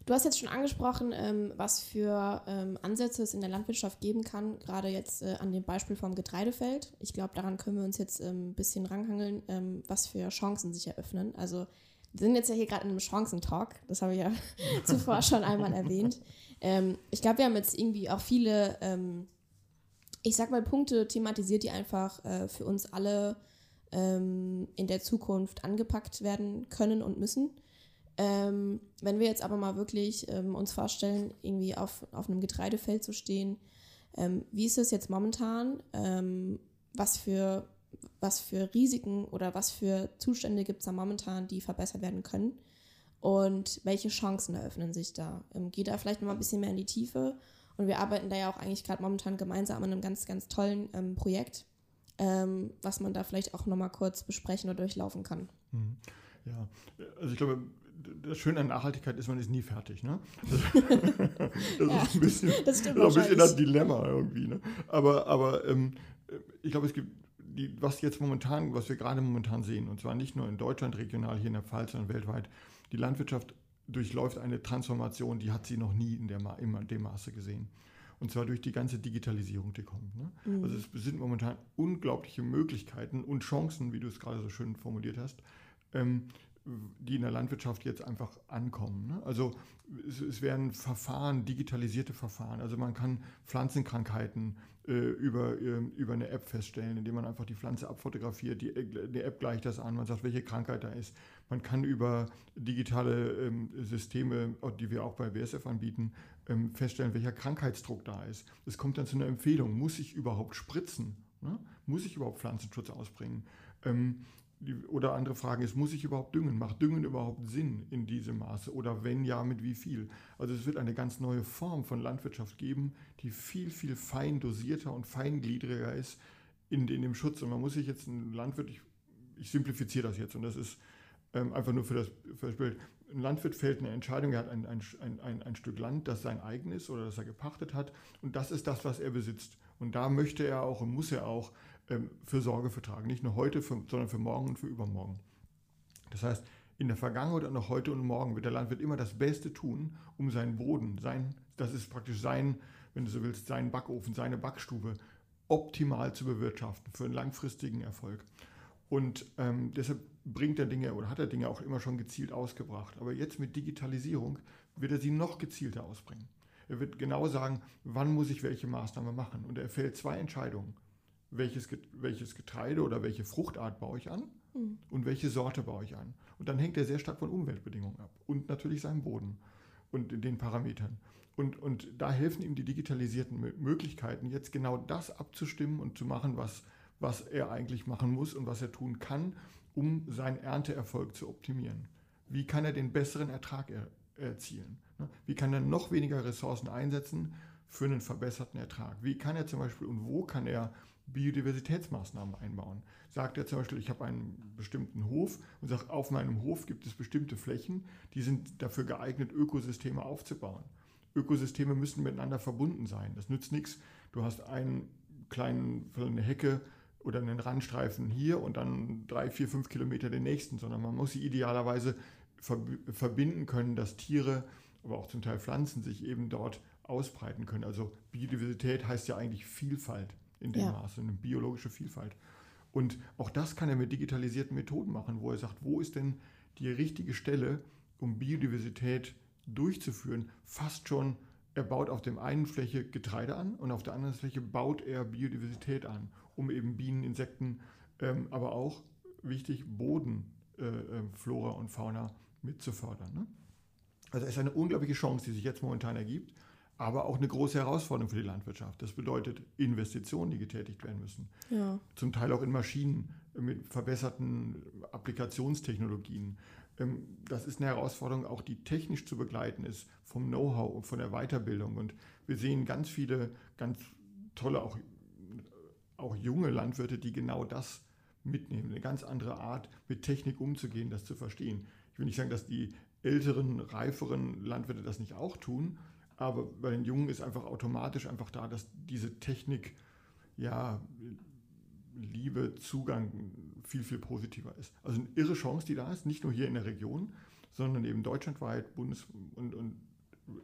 [SPEAKER 1] Du hast jetzt schon angesprochen, ähm, was für ähm, Ansätze es in der Landwirtschaft geben kann, gerade jetzt äh, an dem Beispiel vom Getreidefeld. Ich glaube, daran können wir uns jetzt ähm, ein bisschen ranhangeln, ähm, was für Chancen sich eröffnen. Also wir sind jetzt ja hier gerade in einem Chancentalk, das habe ich ja zuvor schon einmal erwähnt. Ähm, ich glaube, wir haben jetzt irgendwie auch viele, ähm, ich sag mal, Punkte thematisiert, die einfach äh, für uns alle in der Zukunft angepackt werden können und müssen. Ähm, wenn wir jetzt aber mal wirklich ähm, uns vorstellen, irgendwie auf, auf einem Getreidefeld zu stehen, ähm, wie ist es jetzt momentan? Ähm, was, für, was für Risiken oder was für Zustände gibt es da momentan, die verbessert werden können? Und welche Chancen eröffnen sich da? Ähm, geht da vielleicht noch mal ein bisschen mehr in die Tiefe? Und wir arbeiten da ja auch eigentlich gerade momentan gemeinsam an einem ganz, ganz tollen ähm, was man da vielleicht auch noch mal kurz besprechen oder durchlaufen kann.
[SPEAKER 2] Mhm. Ja, also ich glaube, das Schöne an Nachhaltigkeit ist, man ist nie fertig. Ne? Das, das ja, ist ein bisschen das, ist ein bisschen das Dilemma irgendwie. Ne? Aber, aber ähm, ich glaube, es gibt die, was jetzt momentan, was wir gerade momentan sehen, und zwar nicht nur in Deutschland regional, hier in der Pfalz, sondern weltweit, die Landwirtschaft durchläuft eine Transformation, die hat sie noch nie in, der, in dem Maße gesehen. Und zwar durch die ganze Digitalisierung, die kommt. Ne? Mhm. Also es sind momentan unglaubliche Möglichkeiten und Chancen, wie du es gerade so schön formuliert hast, ähm, die in der Landwirtschaft jetzt einfach ankommen. Ne? Also es, es, werden Verfahren, digitalisierte Verfahren. Also man kann Pflanzenkrankheiten äh, über, äh, über eine App feststellen, indem man einfach die Pflanze abfotografiert, die, die App gleicht das an, man sagt, welche Krankheit da ist. Man kann über digitale ähm, Systeme, die wir auch bei BSF anbieten, feststellen, welcher Krankheitsdruck da ist. Es kommt dann zu einer Empfehlung, muss ich überhaupt spritzen? Ne? Muss ich überhaupt Pflanzenschutz ausbringen? Ähm, die, oder andere Frage ist, muss ich überhaupt düngen? Macht Düngen überhaupt Sinn in diesem Maße? Oder wenn ja, mit wie viel? Also es wird eine ganz neue Form von Landwirtschaft geben, die viel, viel fein dosierter und feingliedriger ist in, in dem Schutz. Und man muss sich jetzt ein Landwirt, ich, ich simplifiziere das jetzt und das ist ähm, einfach nur für das, für das Bild. Ein Landwirt fällt eine Entscheidung, er hat ein, ein, ein, ein Stück Land, das sein eigen ist oder das er gepachtet hat und das ist das, was er besitzt. Und da möchte er auch und muss er auch ähm, für Sorge vertragen. Nicht nur heute, für, sondern für morgen und für übermorgen. Das heißt, in der Vergangenheit und auch heute und morgen wird der Landwirt immer das Beste tun, um seinen Boden, sein, das ist praktisch sein, wenn du so willst, seinen Backofen, seine Backstube optimal zu bewirtschaften für einen langfristigen Erfolg. Und ähm, deshalb bringt er Dinge oder hat er Dinge auch immer schon gezielt ausgebracht. Aber jetzt mit Digitalisierung wird er sie noch gezielter ausbringen. Er wird genau sagen, wann muss ich welche Maßnahme machen. Und er fällt zwei Entscheidungen welches, welches Getreide oder welche Fruchtart baue ich an mhm. und welche Sorte baue ich an. Und dann hängt er sehr stark von Umweltbedingungen ab und natürlich seinem Boden und den Parametern. Und, und da helfen ihm die digitalisierten Möglichkeiten, jetzt genau das abzustimmen und zu machen, was, was er eigentlich machen muss und was er tun kann, um seinen Ernteerfolg zu optimieren. Wie kann er den besseren Ertrag er, erzielen? Ne? Wie kann er noch weniger Ressourcen einsetzen für einen verbesserten Ertrag? Wie kann er zum Beispiel und wo kann er Biodiversitätsmaßnahmen einbauen. Sagt er zum Beispiel, ich habe einen bestimmten Hof und sagt, auf meinem Hof gibt es bestimmte Flächen, die sind dafür geeignet, Ökosysteme aufzubauen. Ökosysteme müssen miteinander verbunden sein. Das nützt nichts. Du hast einen kleinen, eine Hecke oder einen Randstreifen hier und dann drei, vier, fünf Kilometer den nächsten, sondern man muss sie idealerweise verbinden können, dass Tiere, aber auch zum Teil Pflanzen sich eben dort ausbreiten können. Also Biodiversität heißt ja eigentlich Vielfalt in dem ja. Maße, eine biologische Vielfalt. Und auch das kann er mit digitalisierten Methoden machen, wo er sagt, wo ist denn die richtige Stelle, um Biodiversität durchzuführen? Fast schon, er baut auf dem einen Fläche Getreide an und auf der anderen Fläche baut er Biodiversität an, um eben Bienen, Insekten, ähm, aber auch, wichtig, Bodenflora äh, äh und Fauna mitzufördern. Ne? Also es ist eine unglaubliche Chance, die sich jetzt momentan ergibt aber auch eine große Herausforderung für die Landwirtschaft. Das bedeutet Investitionen, die getätigt werden müssen. Ja. Zum Teil auch in Maschinen mit verbesserten Applikationstechnologien. Ähm, das ist eine Herausforderung, auch die technisch zu begleiten ist, vom Know-how und von der Weiterbildung. Und wir sehen ganz viele, ganz tolle, auch, auch junge Landwirte, die genau das mitnehmen. Eine ganz andere Art, mit Technik umzugehen, das zu verstehen. Ich will nicht sagen, dass die älteren, reiferen Landwirte das nicht auch tun, Aber bei den Jungen ist einfach automatisch einfach da, dass diese Technik, ja, Liebe, Zugang viel, viel positiver ist. Also eine irre Chance, die da ist, nicht nur hier in der Region, sondern eben deutschlandweit, bundes- und, und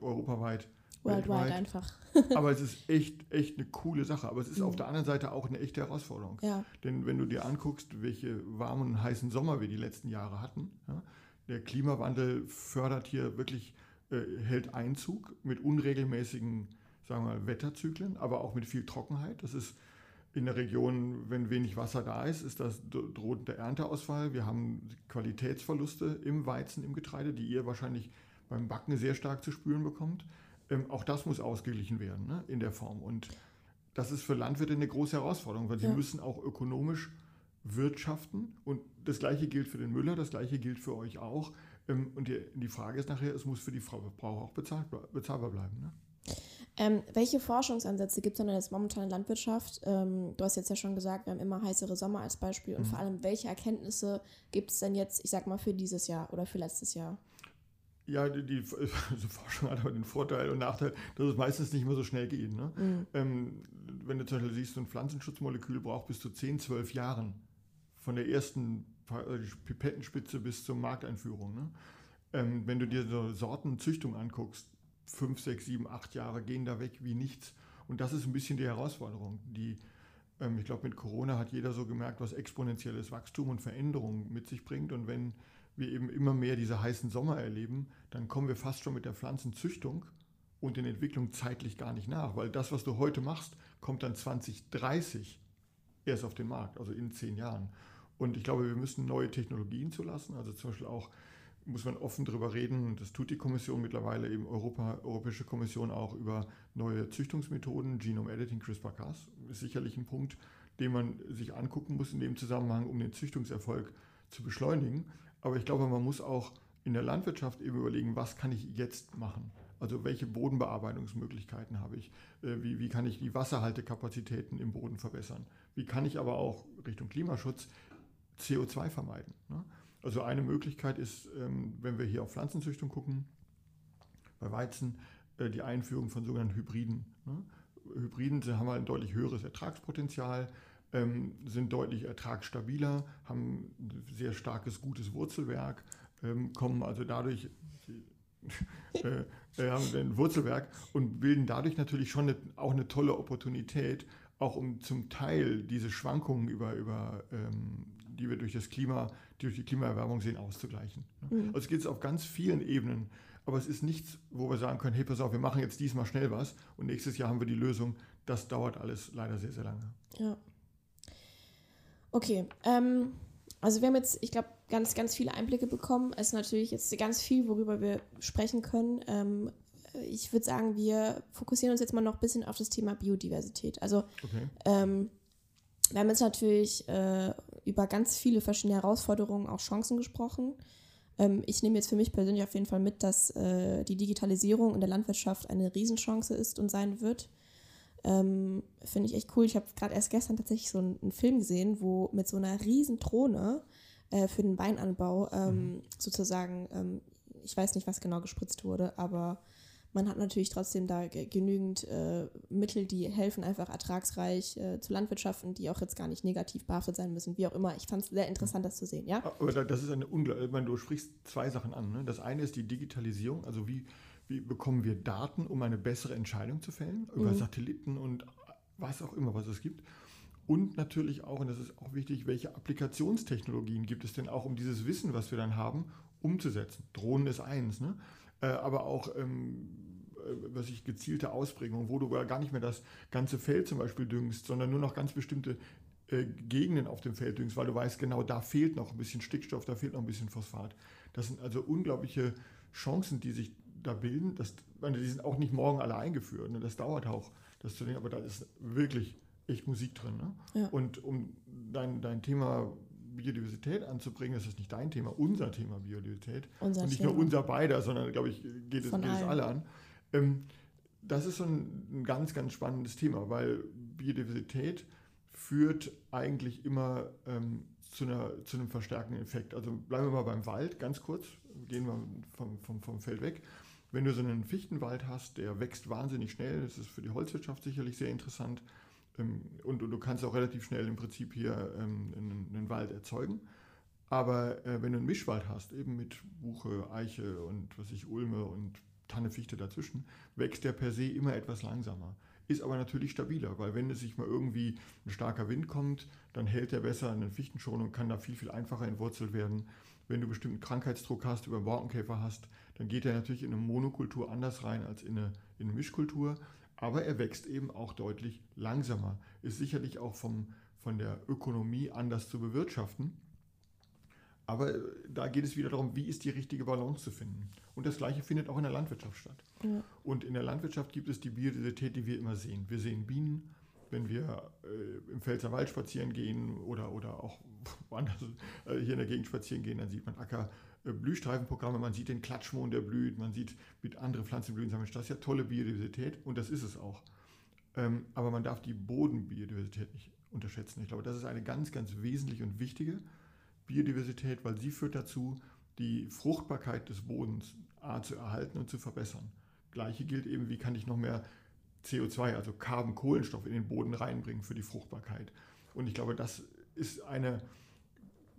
[SPEAKER 2] europaweit.
[SPEAKER 1] Worldwide
[SPEAKER 2] weltweit.
[SPEAKER 1] einfach.
[SPEAKER 2] Aber es ist echt, echt eine coole Sache. Aber es ist
[SPEAKER 1] Mhm.
[SPEAKER 2] auf der anderen Seite auch eine echte Herausforderung.
[SPEAKER 1] Ja,
[SPEAKER 2] Denn wenn du dir anguckst, welche warmen und heißen Sommer wir die letzten Jahre hatten, ja, der Klimawandel fördert hier wirklich, äh, hält Einzug mit unregelmäßigen, sagen wir mal, Wetterzyklen, aber auch mit viel Trockenheit. Das ist in der Region, wenn wenig Wasser da ist, ist das dro- droht der Ernteausfall. Wir haben Qualitätsverluste im Weizen, im Getreide, die ihr wahrscheinlich beim Backen sehr stark zu spüren bekommt. Ähm, auch das muss ausgeglichen werden ne, in der Form. Und das ist für Landwirte eine große Herausforderung, weil sie
[SPEAKER 1] Ja.
[SPEAKER 2] müssen auch ökonomisch wirtschaften. Und das Gleiche gilt für den Müller, das Gleiche gilt für euch auch. Ähm, Und die, die Frage ist nachher, es muss für die Verbraucher auch bezahlbar, bezahlbar bleiben. Ne?
[SPEAKER 1] Ähm, welche Forschungsansätze gibt es denn jetzt momentan in der Landwirtschaft? Ähm, du hast jetzt ja schon gesagt, wir haben immer heißere Sommer als Beispiel. Und
[SPEAKER 2] Mhm.
[SPEAKER 1] vor allem, welche Erkenntnisse gibt es denn jetzt, ich sag mal, für dieses Jahr oder für letztes Jahr?
[SPEAKER 2] Ja, die, die also Forschung hat aber den Vorteil und Nachteil, dass es meistens nicht mehr so schnell geht. Ne?
[SPEAKER 1] Mhm.
[SPEAKER 2] Ähm, wenn du zum Beispiel siehst, so ein Pflanzenschutzmolekül braucht bis zu 10, 12 Jahren von der ersten äh, Pipettenspitze bis zur Markteinführung. Ne? Ähm, wenn du dir so Sortenzüchtung anguckst, 5, 6, 7, 8 Jahre gehen da weg wie nichts. Und das ist ein bisschen die Herausforderung. Die, ähm, ich glaube, mit Corona hat jeder so gemerkt, was exponentielles Wachstum und Veränderung mit sich bringt. Und wenn wir eben immer mehr diese heißen Sommer erleben, dann kommen wir fast schon mit der Pflanzenzüchtung und den Entwicklungen zeitlich gar nicht nach, weil das, was du heute machst, kommt dann 2030 erst auf den Markt, also in zehn Jahren. Und ich glaube, wir müssen neue Technologien zulassen, also zum Beispiel auch muss man offen darüber reden, und das tut die Kommission mittlerweile, eben Europa, Europäische Kommission auch über neue Züchtungsmethoden, Genome Editing, CRISPR-Cas, ist sicherlich ein Punkt, den man sich angucken muss in dem Zusammenhang, um den Züchtungserfolg zu beschleunigen. Aber ich glaube, man muss auch in der Landwirtschaft eben überlegen, was kann ich jetzt machen? Also welche Bodenbearbeitungsmöglichkeiten habe ich? Äh, Wie, wie kann ich die Wasserhaltekapazitäten im Boden verbessern? Wie kann ich aber auch Richtung Klimaschutz CO2 vermeiden? ne? Also eine Möglichkeit ist, ähm, wenn wir hier auf Pflanzenzüchtung gucken, bei Weizen äh, die Einführung von sogenannten Hybriden. ne? Hybriden haben halt ein deutlich höheres Ertragspotenzial, ähm, sind deutlich ertragsstabiler, haben ein sehr starkes, gutes Wurzelwerk, ähm, kommen also dadurch äh, äh, haben ein Wurzelwerk und bilden dadurch natürlich schon eine, auch eine tolle Opportunität, auch um zum Teil diese Schwankungen über, über ähm, die wir durch das Klima, die durch die Klimaerwärmung sehen, auszugleichen. ne?
[SPEAKER 1] Mhm.
[SPEAKER 2] Also es geht auf ganz vielen Ebenen, aber es ist nichts, wo wir sagen können, hey, pass auf, wir machen jetzt diesmal schnell was und nächstes Jahr haben wir die Lösung. Das dauert alles leider sehr, sehr lange.
[SPEAKER 1] Ja. Okay, ähm, also wir haben jetzt, ich glaube, ganz, ganz viele Einblicke bekommen. Es ist natürlich jetzt ganz viel, worüber wir sprechen können. Ähm, ich würde sagen, wir fokussieren uns jetzt mal noch ein bisschen auf das Thema Biodiversität. Also
[SPEAKER 2] Okay.
[SPEAKER 1] ähm, wir haben jetzt natürlich äh, über ganz viele verschiedene Herausforderungen, auch Chancen gesprochen. Ähm, ich nehme jetzt für mich persönlich auf jeden Fall mit, dass äh, die Digitalisierung in der Landwirtschaft eine Riesenchance ist und sein wird. Ähm, Finde ich echt cool. Ich habe gerade erst gestern tatsächlich so einen, einen Film gesehen, wo mit so einer riesen Drohne äh, für den Weinanbau ähm, sozusagen, ähm, ich weiß nicht, was genau gespritzt wurde, aber man hat natürlich trotzdem da ge- genügend äh, Mittel, die helfen, einfach ertragsreich äh, zu landwirtschaften, die auch jetzt gar nicht negativ behaftet sein müssen, wie auch immer. Ich fand es sehr interessant, das zu sehen, ja?
[SPEAKER 2] Aber da- das ist eine unglaubliche, du sprichst zwei Sachen an. Ne? Das eine ist die Digitalisierung, also wie, wie bekommen wir Daten, um eine bessere Entscheidung zu fällen, über
[SPEAKER 1] Mhm.
[SPEAKER 2] Satelliten und was auch immer, was es gibt. Und natürlich auch, und das ist auch wichtig, welche Applikationstechnologien gibt es denn auch, um dieses Wissen, was wir dann haben, umzusetzen. Drohnen ist eins, ne? äh, aber auch ähm, äh, was ich gezielte Ausprägung, wo du gar nicht mehr das ganze Feld zum Beispiel düngst, sondern nur noch ganz bestimmte äh, Gegenden auf dem Feld düngst, weil du weißt, genau da fehlt noch ein bisschen Stickstoff, da fehlt noch ein bisschen Phosphat. Das sind also unglaubliche Chancen, die sich da bilden. Das, meine, die sind auch nicht morgen alle eingeführt. Ne? Das dauert auch, das zu denken, aber da ist wirklich echt Musik drin. Ne?
[SPEAKER 1] Ja.
[SPEAKER 2] Und um dein, dein Thema Biodiversität anzubringen, das ist nicht dein Thema, unser Thema Biodiversität.
[SPEAKER 1] Unser
[SPEAKER 2] und nicht
[SPEAKER 1] Thema.
[SPEAKER 2] nur unser beider, sondern, glaube ich, geht es, geht es alle an. Ähm, das ist so ein, ein ganz, ganz spannendes Thema, weil Biodiversität führt eigentlich immer ähm, zu, einer, zu einem verstärkenden Effekt. Also bleiben wir mal beim Wald, ganz kurz, gehen wir vom, vom, vom Feld weg. Wenn du so einen Fichtenwald hast, der wächst wahnsinnig schnell, das ist für die Holzwirtschaft sicherlich sehr interessant. Ähm, und, du kannst auch relativ schnell im Prinzip hier ähm, einen, einen, Wald erzeugen. Aber äh, wenn du einen Mischwald hast, eben mit Buche, Eiche und was ich, Ulme und Tanne, Fichte dazwischen, wächst der per se immer etwas langsamer. Ist aber natürlich stabiler, weil wenn es sich mal irgendwie ein starker Wind kommt, dann hält der besser einen Fichtenschon und kann da viel, viel einfacher entwurzelt werden. Wenn du bestimmten Krankheitsdruck hast, über Borkenkäfer hast, dann geht er natürlich in eine Monokultur anders rein als in eine, in eine Mischkultur. Aber er wächst eben auch deutlich langsamer. Ist sicherlich auch vom, von der Ökonomie anders zu bewirtschaften. Aber äh, da geht es wieder darum, wie ist die richtige Balance zu finden. Und das Gleiche findet auch in der Landwirtschaft statt. Ja. Und in der Landwirtschaft gibt es die Biodiversität, die wir immer sehen. Wir sehen Bienen, wenn wir äh, im Pfälzer Wald spazieren gehen oder, oder auch woanders äh, hier in der Gegend spazieren gehen, dann sieht man Acker. Äh, Blühstreifenprogramme, man sieht den Klatschmohn, der blüht, man sieht, mit andere Pflanzen blühen, das ist ja tolle Biodiversität und das ist es auch. Ähm, aber man darf die Bodenbiodiversität nicht unterschätzen. Ich glaube, das ist eine ganz, ganz wesentliche und wichtige Biodiversität, weil sie führt dazu, die Fruchtbarkeit des Bodens A, zu erhalten und zu verbessern. Gleiche gilt eben, wie kann ich noch mehr CO2, also Carbon, Kohlenstoff in den Boden reinbringen für die Fruchtbarkeit. Und ich glaube, das ist eine,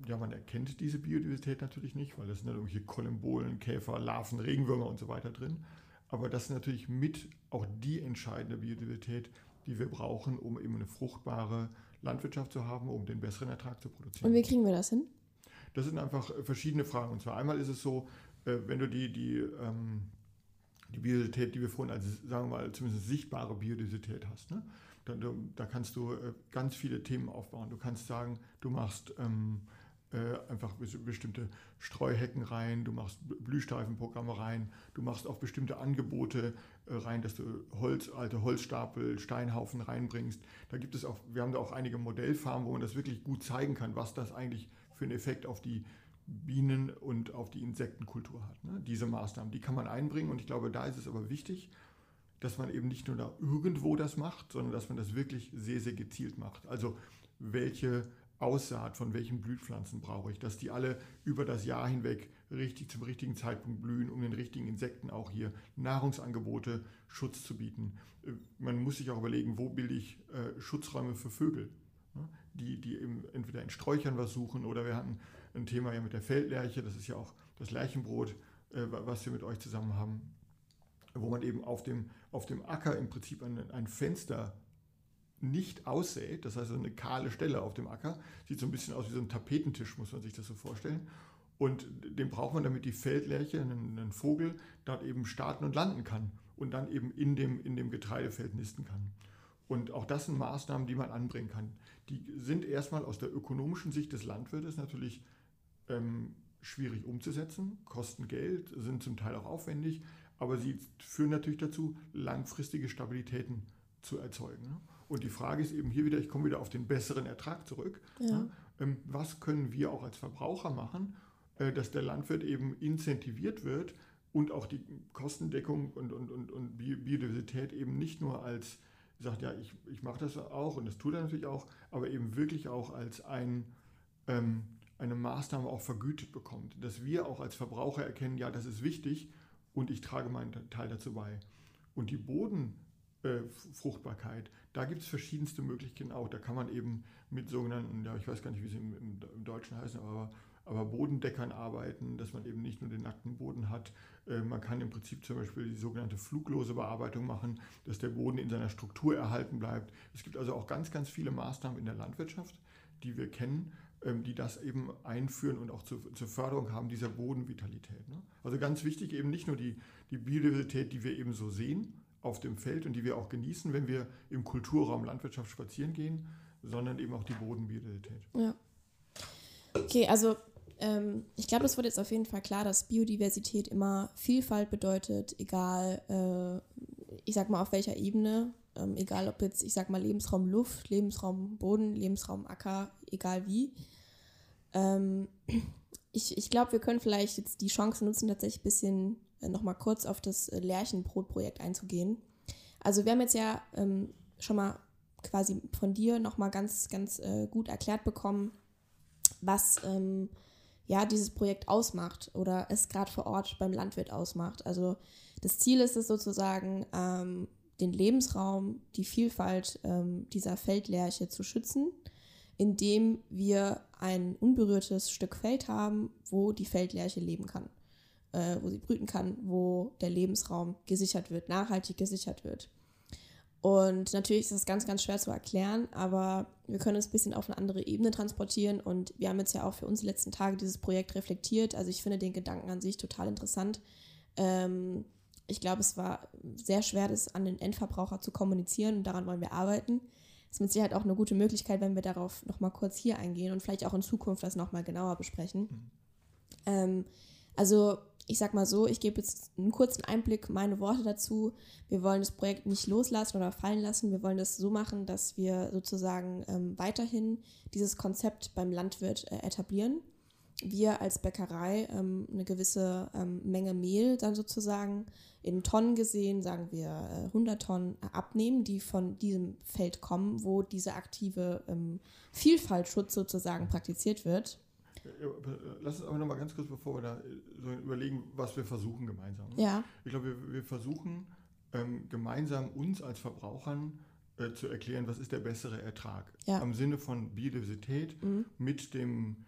[SPEAKER 2] ja, man erkennt diese Biodiversität natürlich nicht, weil das sind irgendwelche Kollembolen, Käfer, Larven, Regenwürmer und so weiter drin. Aber das ist natürlich mit auch die entscheidende Biodiversität, die wir brauchen, um eben eine fruchtbare Landwirtschaft zu haben, um den besseren Ertrag zu produzieren.
[SPEAKER 1] Und wie kriegen wir das hin?
[SPEAKER 2] Das sind einfach äh, verschiedene Fragen. Und zwar einmal ist es so, äh, wenn du die, die, ähm, die Biodiversität, die wir vorhin als, sagen wir mal, zumindest sichtbare Biodiversität hast, ne? da, da, kannst du äh, ganz viele Themen aufbauen. Du kannst sagen, du machst ähm, einfach bestimmte Streuhecken rein, du machst Blühstreifenprogramme rein, du machst auch bestimmte Angebote rein, dass du Holz, alte Holzstapel, Steinhaufen reinbringst. Da gibt es auch, wir haben da auch einige Modellfarmen, wo man das wirklich gut zeigen kann, was das eigentlich für einen Effekt auf die Bienen und auf die Insektenkultur hat. Ne? Diese Maßnahmen, die kann man einbringen und ich glaube, da ist es aber wichtig, dass man eben nicht nur da irgendwo das macht, sondern dass man das wirklich sehr, sehr gezielt macht. Also welche Aussaat von welchen Blühpflanzen brauche ich, dass die alle über das Jahr hinweg richtig zum richtigen Zeitpunkt blühen, um den richtigen Insekten auch hier Nahrungsangebote, Schutz zu bieten. Äh, man muss sich auch überlegen, wo bilde ich äh, Schutzräume für Vögel. Die, die entweder in Sträuchern was suchen oder wir hatten ein Thema ja mit der Feldlerche, das ist ja auch das Lerchenbrot, äh, was wir mit euch zusammen haben, wo man eben auf dem, auf dem Acker im Prinzip ein, ein Fenster nicht aussät, das heißt eine kahle Stelle auf dem Acker, sieht so ein bisschen aus wie so ein Tapetentisch, muss man sich das so vorstellen. Und den braucht man, damit die Feldlerche, ein, ein Vogel, dort eben starten und landen kann und dann eben in dem, in dem Getreidefeld nisten kann. Und auch das sind Maßnahmen, die man anbringen kann. Die sind erstmal aus der ökonomischen Sicht des Landwirtes natürlich ähm, schwierig umzusetzen, kosten Geld, sind zum Teil auch aufwendig, aber sie führen natürlich dazu, langfristige Stabilitäten zu erzeugen. Ne? Und die Frage ist eben hier wieder, ich komme wieder auf den besseren Ertrag zurück. Ja. Ne? Ähm, was können wir auch als Verbraucher machen, äh, dass der Landwirt eben incentiviert wird und auch die Kostendeckung und, und, und, und Biodiversität eben nicht nur als sagt, ja, ich, ich mache das auch und das tut er natürlich auch, aber eben wirklich auch als ein, ähm, eine Maßnahme auch vergütet bekommt. Dass wir auch als Verbraucher erkennen, ja, das ist wichtig und ich trage meinen Teil dazu bei. Und die Bodenfruchtbarkeit, äh, da gibt es verschiedenste Möglichkeiten auch. Da kann man eben mit sogenannten, ja, ich weiß gar nicht, wie sie im, im, im Deutschen heißen, aber aber Bodendeckern arbeiten, dass man eben nicht nur den nackten Boden hat. Äh, man kann im Prinzip zum Beispiel die sogenannte fluglose Bearbeitung machen, dass der Boden in seiner Struktur erhalten bleibt. Es gibt also auch ganz, ganz viele Maßnahmen in der Landwirtschaft, die wir kennen, ähm, die das eben einführen und auch zur, Förderung haben dieser Bodenvitalität. Ne? Also ganz wichtig eben nicht nur die, die Biodiversität, die wir eben so sehen auf dem Feld und die wir auch genießen, wenn wir im Kulturraum Landwirtschaft spazieren gehen, sondern eben auch die Bodenbiodiversität.
[SPEAKER 1] Ja. Okay, also ähm, ich glaube, es wird jetzt auf jeden Fall klar, dass Biodiversität immer Vielfalt bedeutet, egal, äh, ich sag mal, auf welcher Ebene. Ähm, egal, ob jetzt, ich sag mal, Lebensraum Luft, Lebensraum Boden, Lebensraum Acker, egal wie. Ähm, ich ich glaube, wir können vielleicht jetzt die Chance nutzen, tatsächlich ein bisschen äh, nochmal kurz auf das äh, Lärchenbrotprojekt einzugehen. Also wir haben jetzt ja ähm, schon mal quasi von dir nochmal ganz, ganz äh, gut erklärt bekommen, was ähm, ja dieses Projekt ausmacht oder es gerade vor Ort beim Landwirt ausmacht. Also Das Ziel ist es sozusagen, ähm, den Lebensraum, die Vielfalt ähm, dieser Feldlerche zu schützen, indem wir ein unberührtes Stück Feld haben, wo die Feldlerche leben kann, äh, wo sie brüten kann, wo der Lebensraum gesichert wird, nachhaltig gesichert wird. Und natürlich ist das ganz, ganz schwer zu erklären, aber wir können es ein bisschen auf eine andere Ebene transportieren und wir haben jetzt ja auch für uns die letzten Tage dieses Projekt reflektiert. Also ich finde den Gedanken an sich total interessant. Ähm, ich glaube, es war sehr schwer, das an den Endverbraucher zu kommunizieren und daran wollen wir arbeiten. Das ist mit Sicherheit auch eine gute Möglichkeit, wenn wir darauf nochmal kurz hier eingehen und vielleicht auch in Zukunft das nochmal genauer besprechen. Mhm. Ähm, also ich sag mal so, ich gebe jetzt einen kurzen Einblick, meine Worte dazu. Wir wollen das Projekt nicht loslassen oder fallen lassen. Wir wollen das so machen, dass wir sozusagen ähm, weiterhin dieses Konzept beim Landwirt äh, etablieren. Wir als Bäckerei ähm, eine gewisse ähm, Menge Mehl dann sozusagen in Tonnen gesehen, sagen wir äh, 100 Tonnen abnehmen, die von diesem Feld kommen, wo dieser aktive ähm, Vielfaltschutz sozusagen praktiziert wird.
[SPEAKER 2] Lass uns aber noch mal ganz kurz, bevor wir da äh, so überlegen, was wir versuchen gemeinsam.
[SPEAKER 1] Ja.
[SPEAKER 2] Ich glaube, wir, wir versuchen ähm, gemeinsam uns als Verbrauchern äh, zu erklären, was ist der bessere Ertrag.
[SPEAKER 1] Ja.
[SPEAKER 2] Am Sinne von Biodiversität mhm. mit dem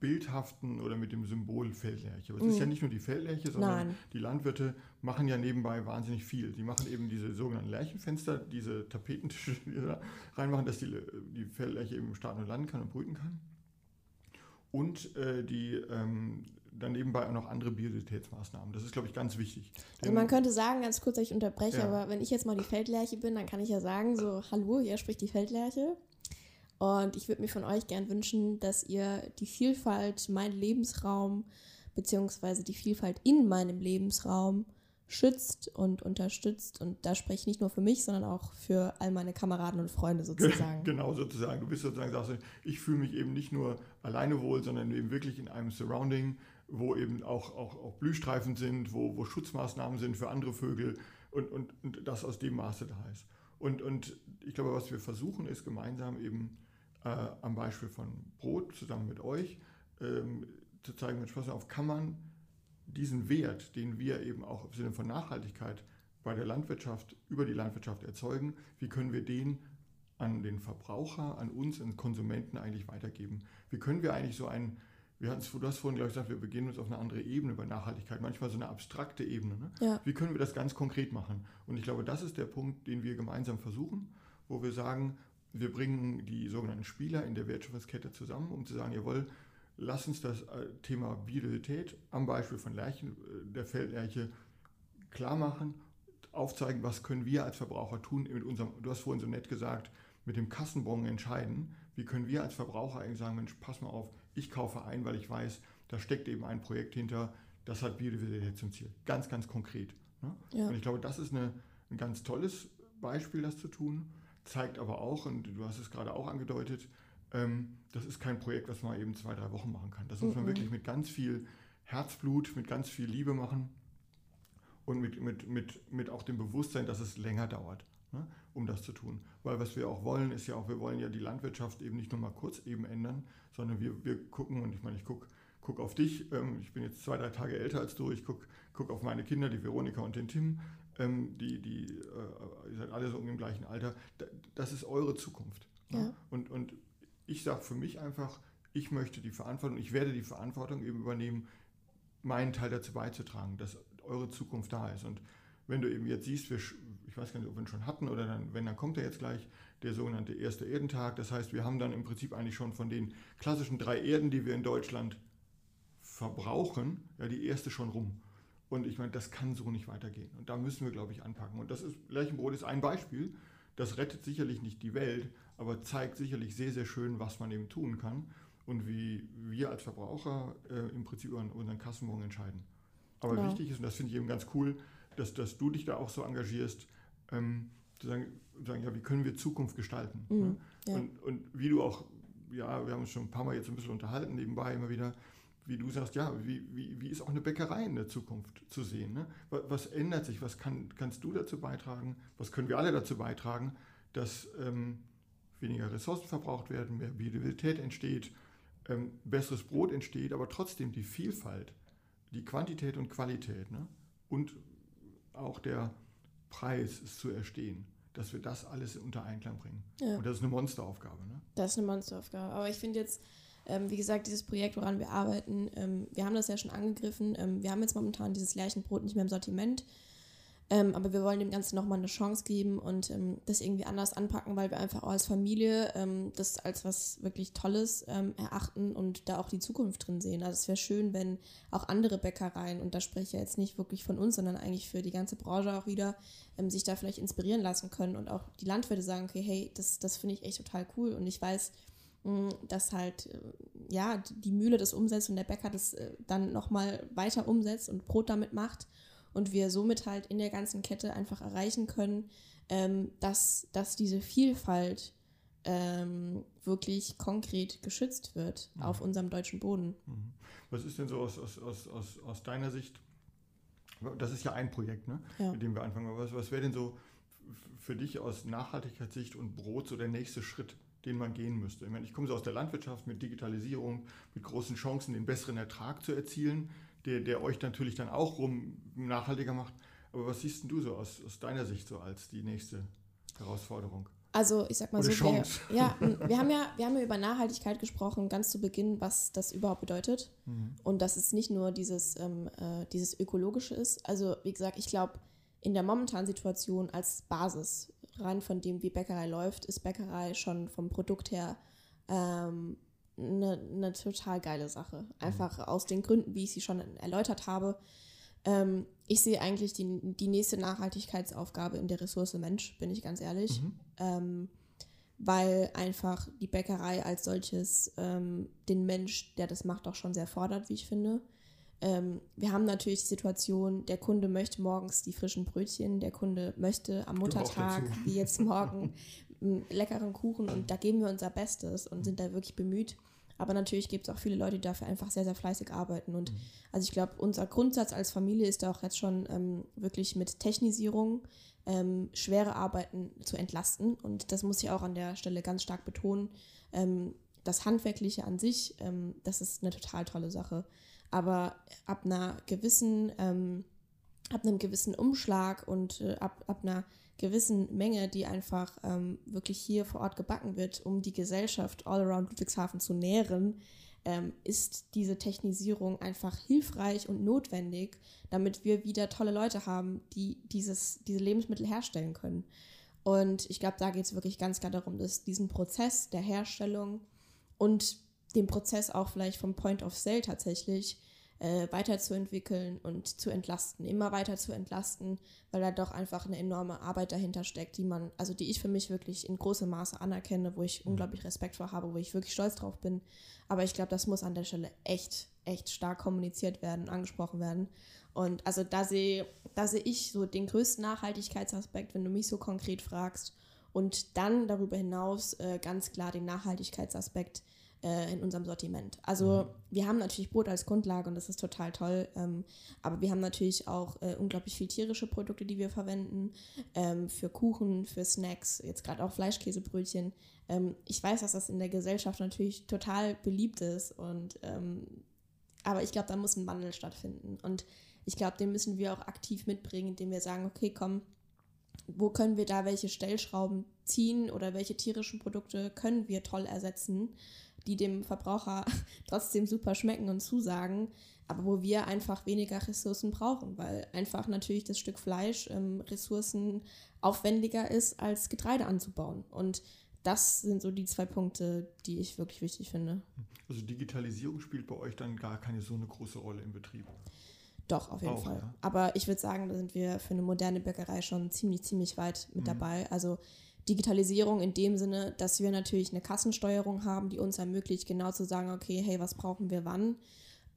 [SPEAKER 2] bildhaften oder mit dem Symbol Feldlerche. Es mhm. ist ja nicht nur die Feldlerche, sondern Nein. die Landwirte machen ja nebenbei wahnsinnig viel. Die machen eben diese sogenannten Lärchenfenster, diese Tapetentische, die da reinmachen, dass die, die Feldlerche eben starten und landen kann und brüten kann und äh, die ähm, dann nebenbei auch noch andere Biodiversitätsmaßnahmen. Das ist, glaube ich, ganz wichtig.
[SPEAKER 1] Also man könnte sagen, ganz kurz, ich unterbreche, ja. aber wenn ich jetzt mal die Feldlerche bin, dann kann ich ja sagen, so, hallo, hier spricht die Feldlerche. Und ich würde mir von euch gern wünschen, dass ihr die Vielfalt, meinen Lebensraum, beziehungsweise die Vielfalt in meinem Lebensraum schützt und unterstützt. Und da spreche ich nicht nur für mich, sondern auch für all meine Kameraden und Freunde sozusagen.
[SPEAKER 2] Genau, sozusagen. Du bist sozusagen, sagst du, ich fühle mich eben nicht nur alleine wohl, sondern eben wirklich in einem Surrounding, wo eben auch, auch, auch Blühstreifen sind, wo, wo Schutzmaßnahmen sind für andere Vögel und, und, und das aus dem Maße da ist. Und, und ich glaube, was wir versuchen, ist gemeinsam eben äh, am Beispiel von Brot zusammen mit euch ähm, zu zeigen, mit Spaß auf, kann man diesen Wert, den wir eben auch im Sinne von Nachhaltigkeit bei der Landwirtschaft, über die Landwirtschaft erzeugen, wie können wir den an den Verbraucher, an uns, an Konsumenten eigentlich weitergeben? Wie können wir eigentlich so ein, wir hatten du hast vorhin, glaube ich, gesagt, wir begehen uns auf eine andere Ebene bei Nachhaltigkeit, manchmal so eine abstrakte Ebene. Ne?
[SPEAKER 1] Ja.
[SPEAKER 2] Wie können wir das ganz konkret machen? Und ich glaube, das ist der Punkt, den wir gemeinsam versuchen, wo wir sagen, wir bringen die sogenannten Spieler in der Wertschöpfungskette zusammen, um zu sagen, jawohl, lass uns das äh, Thema Biodiversität am Beispiel von Lerchen, äh, der Feldlerche klar machen, aufzeigen, was können wir als Verbraucher tun mit unserem, du hast vorhin so nett gesagt, mit dem Kassenbon entscheiden, wie können wir als Verbraucher eigentlich sagen, Mensch, pass mal auf, ich kaufe ein, weil ich weiß, da steckt eben ein Projekt hinter, das hat Biodiversität zum Ziel. Ganz, ganz konkret. Ne? Ja. Und ich glaube, das ist eine, ein ganz tolles Beispiel, das zu tun, zeigt aber auch, und du hast es gerade auch angedeutet, ähm, das ist kein Projekt, was man eben zwei, drei Wochen machen kann. Das muss man mhm. wirklich mit ganz viel Herzblut, mit ganz viel Liebe machen und mit, mit, mit, mit auch dem Bewusstsein, dass es länger dauert, ne, um das zu tun. Weil was wir auch wollen, ist ja auch, wir wollen ja die Landwirtschaft eben nicht nur mal kurz eben ändern, sondern wir, wir gucken, und ich meine, ich gucke guck auf dich, ähm, ich bin jetzt zwei, drei Tage älter als du, ich gucke guck auf meine Kinder, die Veronika und den Tim, ähm, die, die äh, ihr seid alle so im gleichen Alter, das ist eure Zukunft.
[SPEAKER 1] Ne? Ja.
[SPEAKER 2] Und, und ich sage für mich einfach, ich möchte die Verantwortung, ich werde die Verantwortung eben übernehmen, meinen Teil dazu beizutragen, dass eure Zukunft da ist. Und wenn du eben jetzt siehst, wir, ich weiß gar nicht, ob wir ihn schon hatten oder dann, wenn, dann kommt er jetzt gleich, der sogenannte erste Erdentag. Das heißt, wir haben dann im Prinzip eigentlich schon von den klassischen drei Erden, die wir in Deutschland verbrauchen, ja, die erste schon rum. Und ich meine, das kann so nicht weitergehen. Und da müssen wir, glaube ich, anpacken. Und das ist, Lerchenbrot ist ein Beispiel. Das rettet sicherlich nicht die Welt, aber zeigt sicherlich sehr, sehr schön, was man eben tun kann und wie wir als Verbraucher äh, im Prinzip über unseren Kassenbon entscheiden. Aber genau. wichtig ist, und das finde ich eben ganz cool, dass, dass du dich da auch so engagierst, ähm, zu sagen, sagen, ja, wie können wir Zukunft gestalten?
[SPEAKER 1] Mhm, ne?
[SPEAKER 2] ja. und, und wie du auch, ja, wir haben uns schon ein paar Mal jetzt ein bisschen unterhalten, nebenbei immer wieder, wie du sagst, ja, wie, wie, wie ist auch eine Bäckerei in der Zukunft zu sehen? Ne? Was, ändert sich? Was kann, kannst du dazu beitragen? Was können wir alle dazu beitragen, dass ähm, weniger Ressourcen verbraucht werden, mehr Biodiversität entsteht, ähm, besseres Brot entsteht, aber trotzdem die Vielfalt, die Quantität und Qualität ne, und auch der Preis ist zu erstehen, dass wir das alles unter Einklang bringen. Ja. Und das ist eine Monsteraufgabe. Ne?
[SPEAKER 1] Das ist eine Monsteraufgabe. Aber ich finde jetzt, ähm, wie gesagt, dieses Projekt, woran wir arbeiten, ähm, wir haben das ja schon angegriffen. Ähm, wir haben jetzt momentan dieses Lärchenbrot nicht mehr im Sortiment. Ähm, aber wir wollen dem Ganzen nochmal eine Chance geben und ähm, das irgendwie anders anpacken, weil wir einfach auch als Familie ähm, das als was wirklich Tolles erachten und da auch die Zukunft drin sehen. Also es wäre schön, wenn auch andere Bäckereien, und da spreche ich ja jetzt nicht wirklich von uns, sondern eigentlich für die ganze Branche auch wieder, sich da vielleicht inspirieren lassen können und auch die Landwirte sagen, okay, hey, das, das finde ich echt total cool und ich weiß, dass halt äh, ja die Mühle das umsetzt und der Bäcker das äh, dann nochmal weiter umsetzt und Brot damit macht und wir somit halt in der ganzen Kette einfach erreichen können, ähm, dass, dass diese Vielfalt ähm, wirklich konkret geschützt wird mhm. auf unserem deutschen Boden. Mhm.
[SPEAKER 2] Was ist denn so aus, aus, aus, aus, aus deiner Sicht? Das ist ja ein Projekt, ne? Ja. mit dem wir anfangen. Was, was wäre denn so für dich aus Nachhaltigkeitssicht und Brot so der nächste Schritt, den man gehen müsste? Ich, meine, ich komme so aus der Landwirtschaft mit Digitalisierung, mit großen Chancen, den besseren Ertrag zu erzielen der, der euch natürlich dann auch rum nachhaltiger macht. Aber was siehst du so aus, aus deiner Sicht so als die nächste Herausforderung?
[SPEAKER 1] Also ich sag mal Oder so. Wir, ja, wir haben ja, wir haben ja über Nachhaltigkeit gesprochen, ganz zu Beginn, was das überhaupt bedeutet. Mhm. Und dass es nicht nur dieses, ähm, äh, dieses Ökologische ist. Also wie gesagt, ich glaube, in der momentanen Situation als Basis, rein von dem, wie Bäckerei läuft, ist Bäckerei schon vom Produkt her ähm, eine, eine total geile Sache. Einfach mhm. aus den Gründen, wie ich sie schon erläutert habe. Ähm, ich sehe eigentlich die, die nächste Nachhaltigkeitsaufgabe in der Ressource Mensch, bin ich ganz ehrlich. Mhm. Ähm, weil einfach die Bäckerei als solches ähm, den Mensch, der das macht, auch schon sehr fordert, wie ich finde. Ähm, wir haben natürlich die Situation, der Kunde möchte morgens die frischen Brötchen, der Kunde möchte am Muttertag, wie jetzt morgen, einen leckeren Kuchen und da geben wir unser Bestes und sind da wirklich bemüht. Aber natürlich gibt es auch viele Leute, die dafür einfach sehr, sehr fleißig arbeiten. Und mhm. also ich glaube, unser Grundsatz als Familie ist da auch jetzt schon ähm, wirklich mit Technisierung ähm, schwere Arbeiten zu entlasten. Und das muss ich auch an der Stelle ganz stark betonen. Ähm, das Handwerkliche an sich, ähm, das ist eine total tolle Sache. Aber ab einer gewissen, ähm, ab einem gewissen Umschlag und äh, ab, ab einer gewissen Menge, die einfach ähm, wirklich hier vor Ort gebacken wird, um die Gesellschaft all around Ludwigshafen zu nähren, ähm, ist diese Technisierung einfach hilfreich und notwendig, damit wir wieder tolle Leute haben, die dieses, diese Lebensmittel herstellen können. Und ich glaube, da geht es wirklich ganz klar darum, dass diesen Prozess der Herstellung und den Prozess auch vielleicht vom Point of Sale tatsächlich äh, weiterzuentwickeln und zu entlasten, immer weiter zu entlasten, weil da doch einfach eine enorme Arbeit dahinter steckt, die man, also die ich für mich wirklich in großem Maße anerkenne, wo ich mhm. unglaublich Respekt vor habe, wo ich wirklich stolz drauf bin. Aber ich glaube, das muss an der Stelle echt, echt stark kommuniziert werden, angesprochen werden. Und also da sehe, da sehe ich so den größten Nachhaltigkeitsaspekt, wenn du mich so konkret fragst. Und dann darüber hinaus äh, ganz klar den Nachhaltigkeitsaspekt äh, in unserem Sortiment. Also mhm. wir haben natürlich Brot als Grundlage und das ist total toll, ähm, aber wir haben natürlich auch äh, unglaublich viel tierische Produkte, die wir verwenden, ähm, für Kuchen, für Snacks, jetzt gerade auch Fleischkäsebrötchen. Ähm, ich weiß, dass das in der Gesellschaft natürlich total beliebt ist und ähm, aber ich glaube, da muss ein Wandel stattfinden und ich glaube, den müssen wir auch aktiv mitbringen, indem wir sagen, okay, komm, wo können wir da welche Stellschrauben ziehen oder welche tierischen Produkte können wir toll ersetzen die dem Verbraucher trotzdem super schmecken und zusagen, aber wo wir einfach weniger Ressourcen brauchen, weil einfach natürlich das Stück Fleisch ähm, ressourcenaufwendiger ist, als Getreide anzubauen. Und das sind so die zwei Punkte, die ich wirklich wichtig finde.
[SPEAKER 2] Also Digitalisierung spielt bei euch dann gar keine so eine große Rolle im Betrieb.
[SPEAKER 1] Doch, auf jeden Auch, Fall. Ja. Aber ich würde sagen, da sind wir für eine moderne Bäckerei schon ziemlich, ziemlich weit mit mhm. dabei. Also Digitalisierung in dem Sinne, dass wir natürlich eine Kassensteuerung haben, die uns ermöglicht, genau zu sagen, okay, hey, was brauchen wir wann?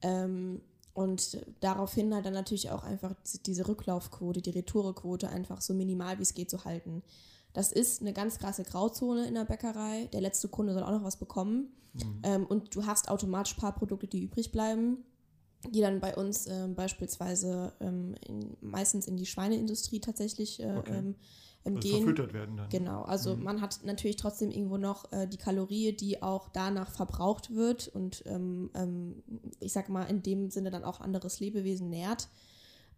[SPEAKER 1] Ähm, und daraufhin halt dann natürlich auch einfach diese Rücklaufquote, die Retourequote einfach so minimal wie es geht zu halten. Das ist eine ganz krasse Grauzone in der Bäckerei. Der letzte Kunde soll auch noch was bekommen. Mhm. Ähm, und du hast automatisch ein paar Produkte, die übrig bleiben, die dann bei uns ähm, beispielsweise ähm, in, meistens in die Schweineindustrie tatsächlich äh, okay. Ähm,
[SPEAKER 2] im also Gen. Verfüttert werden dann.
[SPEAKER 1] Genau, also mhm. man hat natürlich trotzdem irgendwo noch äh, die Kalorie, die auch danach verbraucht wird und ähm, ähm, ich sag mal in dem Sinne dann auch anderes Lebewesen nährt.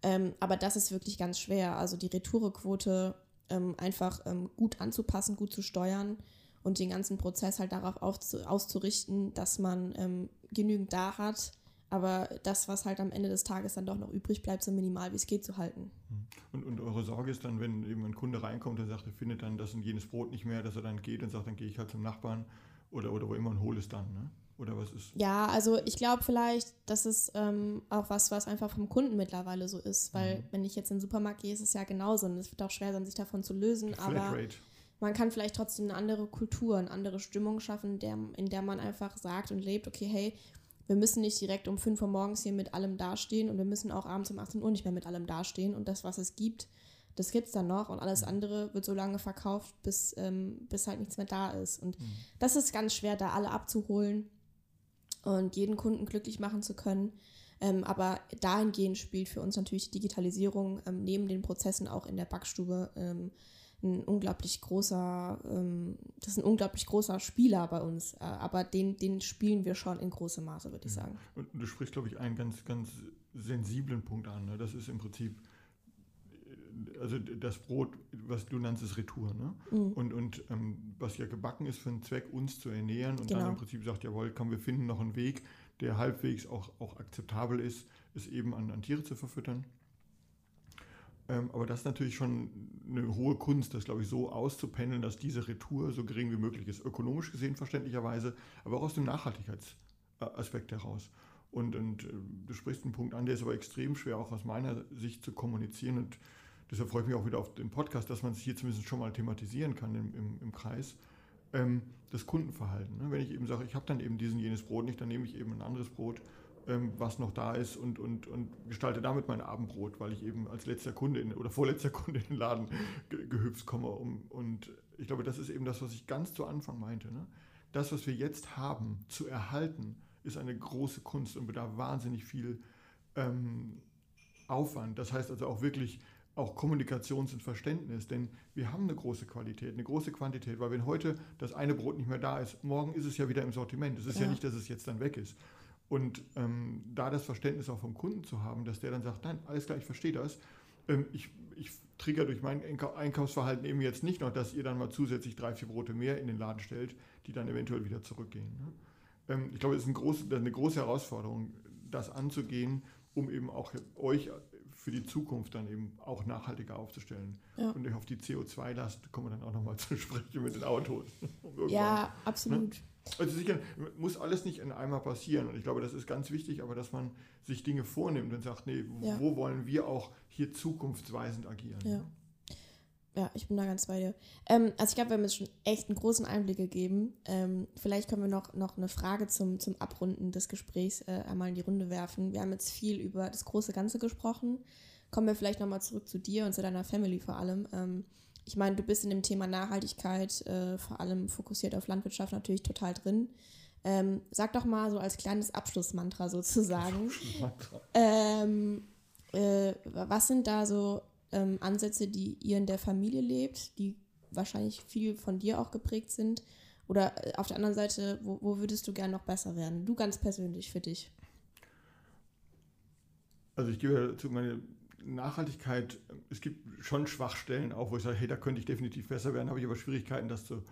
[SPEAKER 1] Ähm, aber das ist wirklich ganz schwer. Also die Retourequote ähm, einfach ähm, gut anzupassen, gut zu steuern und den ganzen Prozess halt darauf auszurichten, dass man ähm, genügend da hat, aber das, was halt am Ende des Tages dann doch noch übrig bleibt, so minimal wie es geht zu halten.
[SPEAKER 2] Hm. Und, und eure Sorge ist dann, wenn eben ein Kunde reinkommt und sagt, er findet dann das und jenes Brot nicht mehr, dass er dann geht und sagt, dann gehe ich halt zum Nachbarn oder, oder wo immer und hole es dann, ne? Oder was ist?
[SPEAKER 1] Ja, also ich glaube vielleicht, das ist ähm, auch was, was einfach vom Kunden mittlerweile so ist, weil mhm. wenn ich jetzt in den Supermarkt gehe, ist es ja genauso und es wird auch schwer sein, sich davon zu lösen, aber man kann vielleicht trotzdem eine andere Kultur, eine andere Stimmung schaffen, der, in der man einfach sagt und lebt, okay, hey, wir müssen nicht direkt um 5 Uhr morgens hier mit allem dastehen und wir müssen auch abends um 18 Uhr nicht mehr mit allem dastehen. Und das, was es gibt, das gibt es dann noch und alles andere wird so lange verkauft, bis, ähm, bis halt nichts mehr da ist. Und mhm. das ist ganz schwer, da alle abzuholen und jeden Kunden glücklich machen zu können. Ähm, aber dahingehend spielt für uns natürlich Digitalisierung ähm, neben den Prozessen auch in der Backstube ähm, ein unglaublich großer, ähm, das ist ein unglaublich großer Spieler bei uns. Äh, aber den, den spielen wir schon in großem Maße, würde ich sagen.
[SPEAKER 2] Und du sprichst, glaube ich, einen ganz, ganz sensiblen Punkt an. Ne? Das ist im Prinzip, äh, also das Brot, was du nennst, ist Retour. Ne? Mhm. Und, und ähm, was ja gebacken ist für einen Zweck, uns zu ernähren und genau. dann im Prinzip sagt, jawohl, komm, wir finden noch einen Weg, der halbwegs auch, auch akzeptabel ist, es eben an, an Tiere zu verfüttern. Ähm, aber das ist natürlich schon eine hohe Kunst, das glaube ich so auszupendeln, dass diese Retour so gering wie möglich ist. Ökonomisch gesehen verständlicherweise, aber auch aus dem Nachhaltigkeitsaspekt heraus. Und, und äh, du sprichst einen Punkt an, der ist aber extrem schwer auch aus meiner Sicht zu kommunizieren. Und deshalb freue ich mich auch wieder auf den Podcast, dass man es hier zumindest schon mal thematisieren kann im, im, im Kreis. Ähm, das Kundenverhalten. Ne? Wenn ich eben sage, ich habe dann eben diesen jenes Brot nicht, dann nehme ich eben ein anderes Brot ähm, was noch da ist und, und, und gestalte damit mein Abendbrot, weil ich eben als letzter Kunde in, oder vorletzter Kunde in den Laden ge gehüpft komme. Um, und ich glaube, das ist eben das, was ich ganz zu Anfang meinte. Ne? Das, was wir jetzt haben, zu erhalten, ist eine große Kunst und bedarf wahnsinnig viel ähm, Aufwand. Das heißt also auch wirklich auch Kommunikations- und Verständnis, denn wir haben eine große Qualität, eine große Quantität, weil wenn heute das eine Brot nicht mehr da ist, morgen ist es ja wieder im Sortiment. Es ist ja, ja nicht, dass es jetzt dann weg ist. Und ähm, da das Verständnis auch vom Kunden zu haben, dass der dann sagt, nein, alles klar, ich verstehe das. Ähm, ich, ich trigger durch mein Einkaufsverhalten eben jetzt nicht noch, dass ihr dann mal zusätzlich drei, vier Brote mehr in den Laden stellt, die dann eventuell wieder zurückgehen. Ne? Ähm, ich glaube, es ist ein groß, eine große Herausforderung, das anzugehen, um eben auch euch für die Zukunft dann eben auch nachhaltiger aufzustellen. Ja. Und auf die CO2-Last kommen wir dann auch nochmal zu sprechen mit den Autos.
[SPEAKER 1] ja, absolut. Ne?
[SPEAKER 2] Also sicher, muss alles nicht in einmal passieren. Und ich glaube, das ist ganz wichtig, aber dass man sich Dinge vornimmt und sagt, nee, ja. wo wollen wir auch hier zukunftsweisend agieren?
[SPEAKER 1] Ja. Ja, ich bin da ganz bei dir. Ähm, also ich glaube, wir haben jetzt schon echt einen großen Einblick gegeben. Ähm, vielleicht können wir noch, noch eine Frage zum, zum Abrunden des Gesprächs äh, einmal in die Runde werfen. Wir haben jetzt viel über das große Ganze gesprochen. Kommen wir vielleicht nochmal zurück zu dir und zu deiner Family vor allem. Ähm, ich meine, du bist in dem Thema Nachhaltigkeit, äh, vor allem fokussiert auf Landwirtschaft, natürlich total drin. Ähm, sag doch mal so als kleines Abschlussmantra sozusagen. Ähm, äh, was sind da so ähm, Ansätze, die ihr in der Familie lebt, die wahrscheinlich viel von dir auch geprägt sind? Oder äh, auf der anderen Seite, wo, wo würdest du gern noch besser werden? Du ganz persönlich für dich.
[SPEAKER 2] Also ich gebe zu meine Nachhaltigkeit, es gibt schon Schwachstellen auch, wo ich sage, hey, da könnte ich definitiv besser werden, habe ich aber Schwierigkeiten, das zu,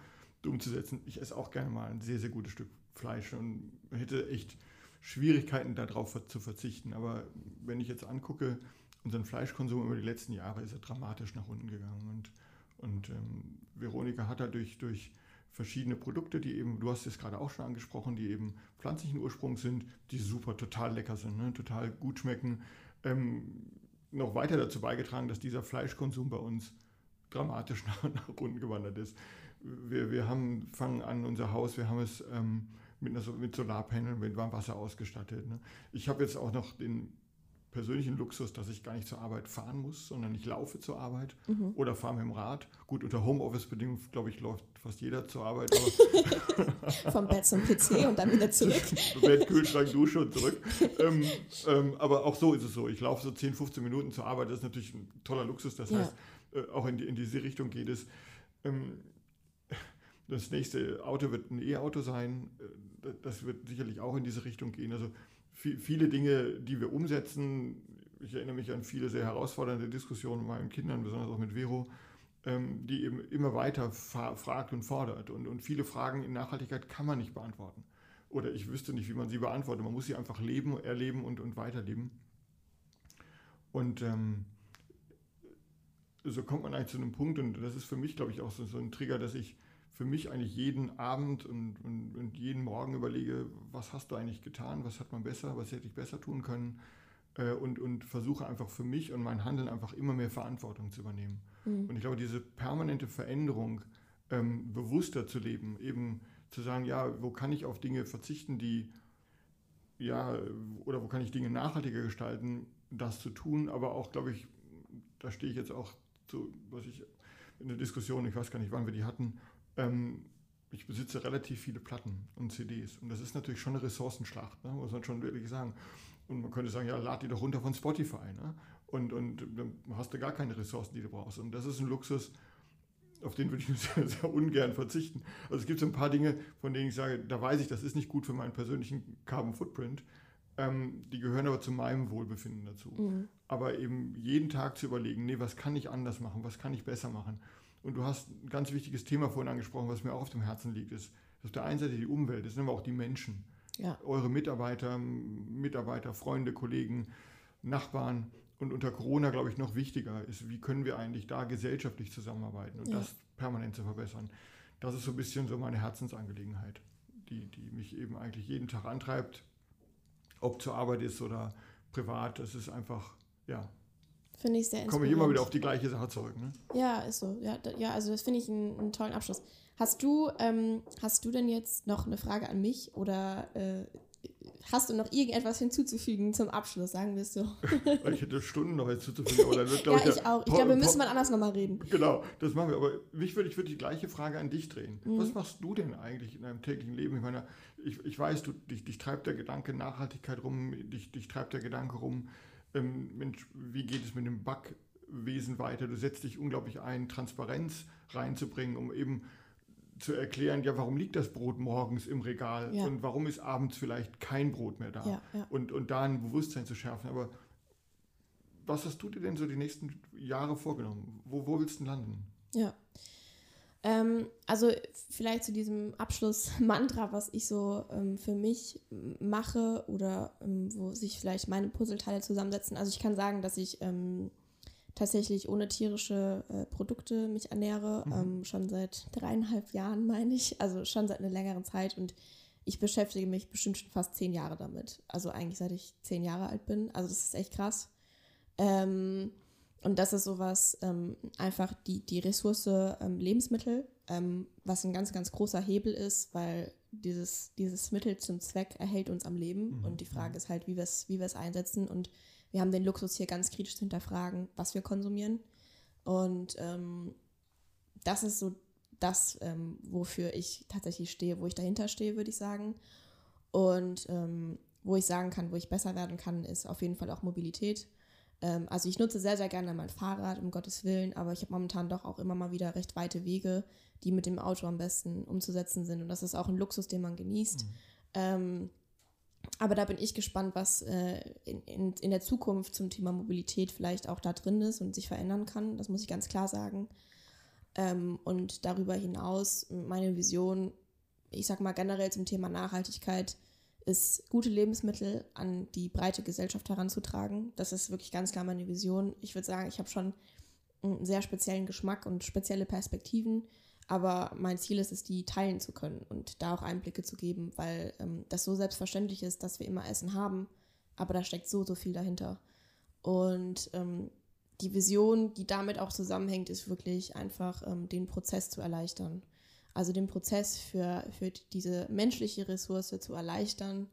[SPEAKER 2] umzusetzen. Ich esse auch gerne mal ein sehr, sehr gutes Stück Fleisch und hätte echt Schwierigkeiten darauf zu verzichten. Aber wenn ich jetzt angucke, unseren Fleischkonsum über die letzten Jahre ist er dramatisch nach unten gegangen. Und, und ähm, Veronika hat da durch, durch verschiedene Produkte, die eben, du hast es gerade auch schon angesprochen, die eben pflanzlichen Ursprungs sind, die super total lecker sind, ne? total gut schmecken. Ähm, noch weiter dazu beigetragen, dass dieser Fleischkonsum bei uns dramatisch nach, nach unten gewandert ist. Wir, wir haben, fangen an, unser Haus, wir haben es ähm, mit, einer, mit Solarpaneln, mit Warmwasser ausgestattet. Ne? Ich habe jetzt auch noch den persönlichen Luxus, dass ich gar nicht zur Arbeit fahren muss, sondern ich laufe zur Arbeit mhm. oder fahre mit dem Rad. Gut, unter Homeoffice-Bedingungen, glaube ich, läuft fast jeder zur Arbeit.
[SPEAKER 1] Vom Bett zum PC und dann wieder zurück.
[SPEAKER 2] Bett, Kühlschrank, Dusche und zurück. ähm, ähm, aber auch so ist es so. Ich laufe so 10, 15 Minuten zur Arbeit. Das ist natürlich ein toller Luxus. Das ja. heißt, äh, auch in, die, in, diese Richtung geht es. Ähm, das nächste Auto wird ein E-Auto sein. Äh, das wird sicherlich auch in diese Richtung gehen. Also viele Dinge, die wir umsetzen, ich erinnere mich an viele sehr herausfordernde Diskussionen mit meinen Kindern, besonders auch mit Vero, ähm, die eben immer weiter fragt und fordert. Und, und viele Fragen in Nachhaltigkeit kann man nicht beantworten. Oder ich wüsste nicht, wie man sie beantwortet. Man muss sie einfach leben, erleben und, und weiterleben. Und ähm, so kommt man eigentlich zu einem Punkt, und das ist für mich, glaube ich, auch so, so ein Trigger, dass ich für mich eigentlich jeden Abend und, und, und, jeden Morgen überlege, was hast du eigentlich getan, was hat man besser, was hätte ich besser tun können äh, und, und versuche einfach für mich und mein Handeln einfach immer mehr Verantwortung zu übernehmen. Mhm. Und ich glaube, diese permanente Veränderung, ähm, bewusster zu leben, eben zu sagen, ja, wo kann ich auf Dinge verzichten, die, ja, oder wo kann ich Dinge nachhaltiger gestalten, das zu tun, aber auch, glaube ich, da stehe ich jetzt auch zu, was ich in der Diskussion, ich weiß gar nicht, wann wir die hatten, ähm, ich besitze relativ viele Platten und CDs. Und das ist natürlich schon eine Ressourcenschlacht, ne? muss man schon wirklich sagen. Und man könnte sagen, ja, lad die doch runter von Spotify. Ne? Und, und dann hast du gar keine Ressourcen, die du brauchst. Und das ist ein Luxus, auf den würde ich sehr, sehr ungern verzichten. Also es gibt so ein paar Dinge, von denen ich sage, da weiß ich, das ist nicht gut für meinen persönlichen Carbon Footprint. Ähm, die gehören aber zu meinem Wohlbefinden dazu. Mhm. Aber eben jeden Tag zu überlegen, nee, was kann ich anders machen, was kann ich besser machen. Und du hast ein ganz wichtiges Thema vorhin angesprochen, was mir auch auf dem Herzen liegt, ist, dass auf der einen Seite die Umwelt, das sind aber auch die Menschen. Ja. Eure Mitarbeiter, Mitarbeiter, Freunde, Kollegen, Nachbarn. Und unter Corona, glaube ich, noch wichtiger ist, wie können wir eigentlich da gesellschaftlich zusammenarbeiten und ja. das permanent zu verbessern. Das ist so ein bisschen so meine Herzensangelegenheit, die, die mich eben eigentlich jeden Tag antreibt, ob zur Arbeit ist oder privat. Das ist einfach, ja,
[SPEAKER 1] Finde ich sehr
[SPEAKER 2] interessant. Komme ich immer wieder auf die gleiche Sache zurück, ne?
[SPEAKER 1] Ja, ist so. Ja, da, ja also das finde ich einen, einen, tollen Abschluss. Hast du, ähm, hast du denn jetzt noch eine Frage an mich oder äh, hast du noch irgendetwas hinzuzufügen zum Abschluss, sagen wir es so?
[SPEAKER 2] ich hätte Stunden noch hinzuzufügen, aber dann wird,
[SPEAKER 1] glaube ja, ich, ich auch. Ich glaube, wir müssen mal anders nochmal reden.
[SPEAKER 2] Genau, das machen wir. Aber mich würde ich würde die gleiche Frage an dich drehen. Mhm. Was machst du denn eigentlich in deinem täglichen Leben? Ich meine, ich, ich weiß, du, dich, dich treibt der Gedanke Nachhaltigkeit rum, dich, dich treibt der Gedanke rum, ähm, Mensch, wie geht es mit dem Backwesen weiter? Du setzt dich unglaublich ein, Transparenz reinzubringen, um eben zu erklären, ja, warum liegt das Brot morgens im Regal ja. und warum ist abends vielleicht kein Brot mehr da? Ja, ja. Und, und da ein Bewusstsein zu schärfen. Aber was hast du dir denn so die nächsten Jahre vorgenommen? Wo, wo willst du landen?
[SPEAKER 1] Ja, ähm, also vielleicht zu diesem Abschlussmantra, was ich so ähm, für mich mache oder ähm, wo sich vielleicht meine Puzzleteile zusammensetzen. Also ich kann sagen, dass ich ähm, tatsächlich ohne tierische äh, Produkte mich ernähre, mhm. Ähm, schon seit dreieinhalb Jahren meine ich, also schon seit einer längeren Zeit und ich beschäftige mich bestimmt schon fast zehn Jahre damit. Also eigentlich seit ich zehn Jahre alt bin. Also das ist echt krass. Ähm, und das ist sowas, ähm, einfach die, die Ressource ähm, Lebensmittel, ähm, was ein ganz, ganz großer Hebel ist, weil dieses, dieses Mittel zum Zweck erhält uns am Leben. Mhm. Und die Frage ist halt, wie wir es wie einsetzen. Und wir haben den Luxus hier ganz kritisch zu hinterfragen, was wir konsumieren. Und ähm, das ist so das, ähm, wofür ich tatsächlich stehe, wo ich dahinter stehe, würde ich sagen. Und ähm, wo ich sagen kann, wo ich besser werden kann, ist auf jeden Fall auch Mobilität ähm, also ich nutze sehr, sehr gerne mein Fahrrad, um Gottes Willen, aber ich habe momentan doch auch immer mal wieder recht weite Wege, die mit dem Auto am besten umzusetzen sind. Und das ist auch ein Luxus, den man genießt. Mhm. Ähm, aber da bin ich gespannt, was äh, in, in, in der Zukunft zum Thema Mobilität vielleicht auch da drin ist und sich verändern kann. Das muss ich ganz klar sagen. Ähm, und darüber hinaus meine Vision, ich sag mal generell zum Thema Nachhaltigkeit, ist, gute Lebensmittel an die breite Gesellschaft heranzutragen. Das ist wirklich ganz klar meine Vision. Ich würde sagen, ich habe schon einen sehr speziellen Geschmack und spezielle Perspektiven, aber mein Ziel ist es, die teilen zu können und da auch Einblicke zu geben, weil ähm, das so selbstverständlich ist, dass wir immer Essen haben, aber da steckt so, so viel dahinter. Und ähm, die Vision, die damit auch zusammenhängt, ist wirklich einfach ähm, den Prozess zu erleichtern. Also den Prozess für, für diese menschliche Ressource zu erleichtern.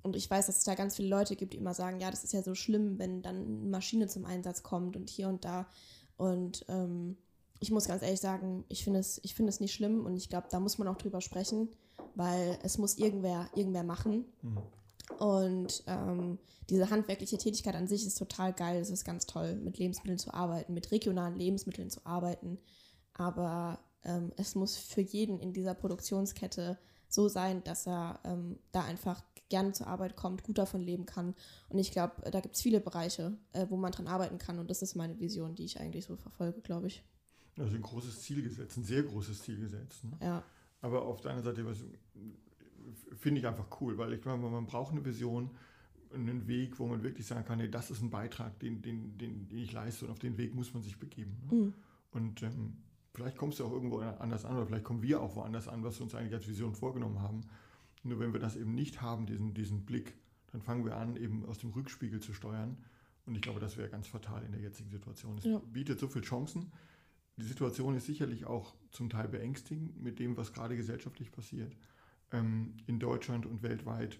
[SPEAKER 1] Und ich weiß, dass es da ganz viele Leute gibt, die immer sagen, ja, das ist ja so schlimm, wenn dann eine Maschine zum Einsatz kommt und hier und da. Und ähm, ich muss ganz ehrlich sagen, ich finde es, ich finde es nicht schlimm und ich glaube, da muss man auch drüber sprechen, weil es muss irgendwer, irgendwer machen. Mhm. Und ähm, diese handwerkliche Tätigkeit an sich ist total geil. Es ist ganz toll, mit Lebensmitteln zu arbeiten, mit regionalen Lebensmitteln zu arbeiten. Aber ähm, es muss für jeden in dieser Produktionskette so sein, dass er ähm, da einfach gerne zur Arbeit kommt, gut davon leben kann. Und ich glaube, da gibt es viele Bereiche, äh, wo man dran arbeiten kann. Und das ist meine Vision, die ich eigentlich so verfolge, glaube ich.
[SPEAKER 2] Also ein großes Ziel gesetzt, ein sehr großes Ziel gesetzt. Ne?
[SPEAKER 1] Ja.
[SPEAKER 2] Aber auf deiner Seite finde ich einfach cool, weil ich glaube, man braucht eine Vision, einen Weg, wo man wirklich sagen kann, nee, das ist ein Beitrag, den, den, den, den ich leiste und auf den Weg muss man sich begeben. Ne? Mhm. Und ähm, vielleicht kommst du auch irgendwo anders an oder vielleicht kommen wir auch woanders an, was wir uns eigentlich als Vision vorgenommen haben. Nur wenn wir das eben nicht haben, diesen, diesen Blick, dann fangen wir an, eben aus dem Rückspiegel zu steuern. Und ich glaube, das wäre ganz fatal in der jetzigen Situation. Es ja. bietet so viele Chancen. Die Situation ist sicherlich auch zum Teil beängstigend mit dem, was gerade gesellschaftlich passiert ähm, in Deutschland und weltweit.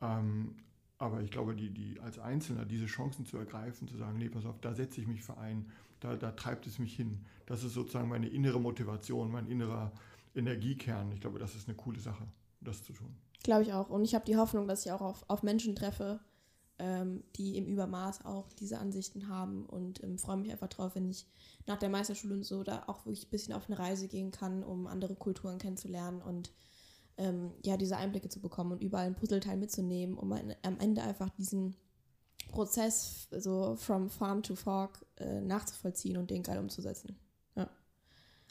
[SPEAKER 2] Ähm, aber ich glaube, die, die als Einzelner diese Chancen zu ergreifen, zu sagen, nee, pass auf, da setze ich mich für ein, da, da treibt es mich hin. Das ist sozusagen meine innere Motivation, mein innerer Energiekern. Ich glaube, das ist eine coole Sache, das zu tun.
[SPEAKER 1] Glaube ich auch. Und ich habe die Hoffnung, dass ich auch auf, auf Menschen treffe, ähm, die im Übermaß auch diese Ansichten haben und ähm, freue mich einfach drauf, wenn ich nach der Meisterschule und so da auch wirklich ein bisschen auf eine Reise gehen kann, um andere Kulturen kennenzulernen und ähm, ja, diese Einblicke zu bekommen und überall ein Puzzleteil mitzunehmen, um am Ende einfach diesen Prozess so from farm to fork äh, nachzuvollziehen und den geil umzusetzen. Ja.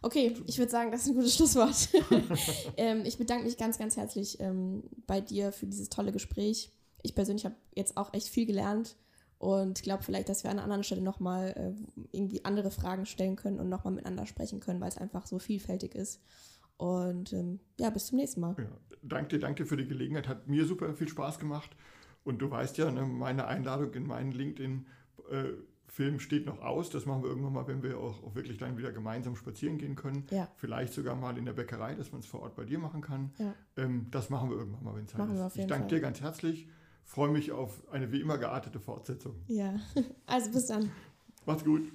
[SPEAKER 1] Okay, ich würde sagen, das ist ein gutes Schlusswort. ähm, ich bedanke mich ganz, ganz herzlich ähm, bei dir für dieses tolle Gespräch. Ich persönlich habe jetzt auch echt viel gelernt und glaube vielleicht, dass wir an einer anderen Stelle nochmal äh, irgendwie andere Fragen stellen können und nochmal miteinander sprechen können, weil es einfach so vielfältig ist. Und ähm, ja, bis zum nächsten Mal. Ja,
[SPEAKER 2] danke, danke für die Gelegenheit. Hat mir super viel Spaß gemacht. Und du weißt ja, ne, meine Einladung in meinen LinkedIn-Film äh, steht noch aus. Das machen wir irgendwann mal, wenn wir auch, auch, wirklich dann wieder gemeinsam spazieren gehen können. Ja. Vielleicht sogar mal in der Bäckerei, dass man es vor Ort bei dir machen kann. Ja. Ähm, das machen wir irgendwann mal, wenn Zeit machen ist. ich danke Fall. dir ganz herzlich. Freue mich auf eine wie immer geartete Fortsetzung.
[SPEAKER 1] Ja, also bis dann.
[SPEAKER 2] Macht's gut.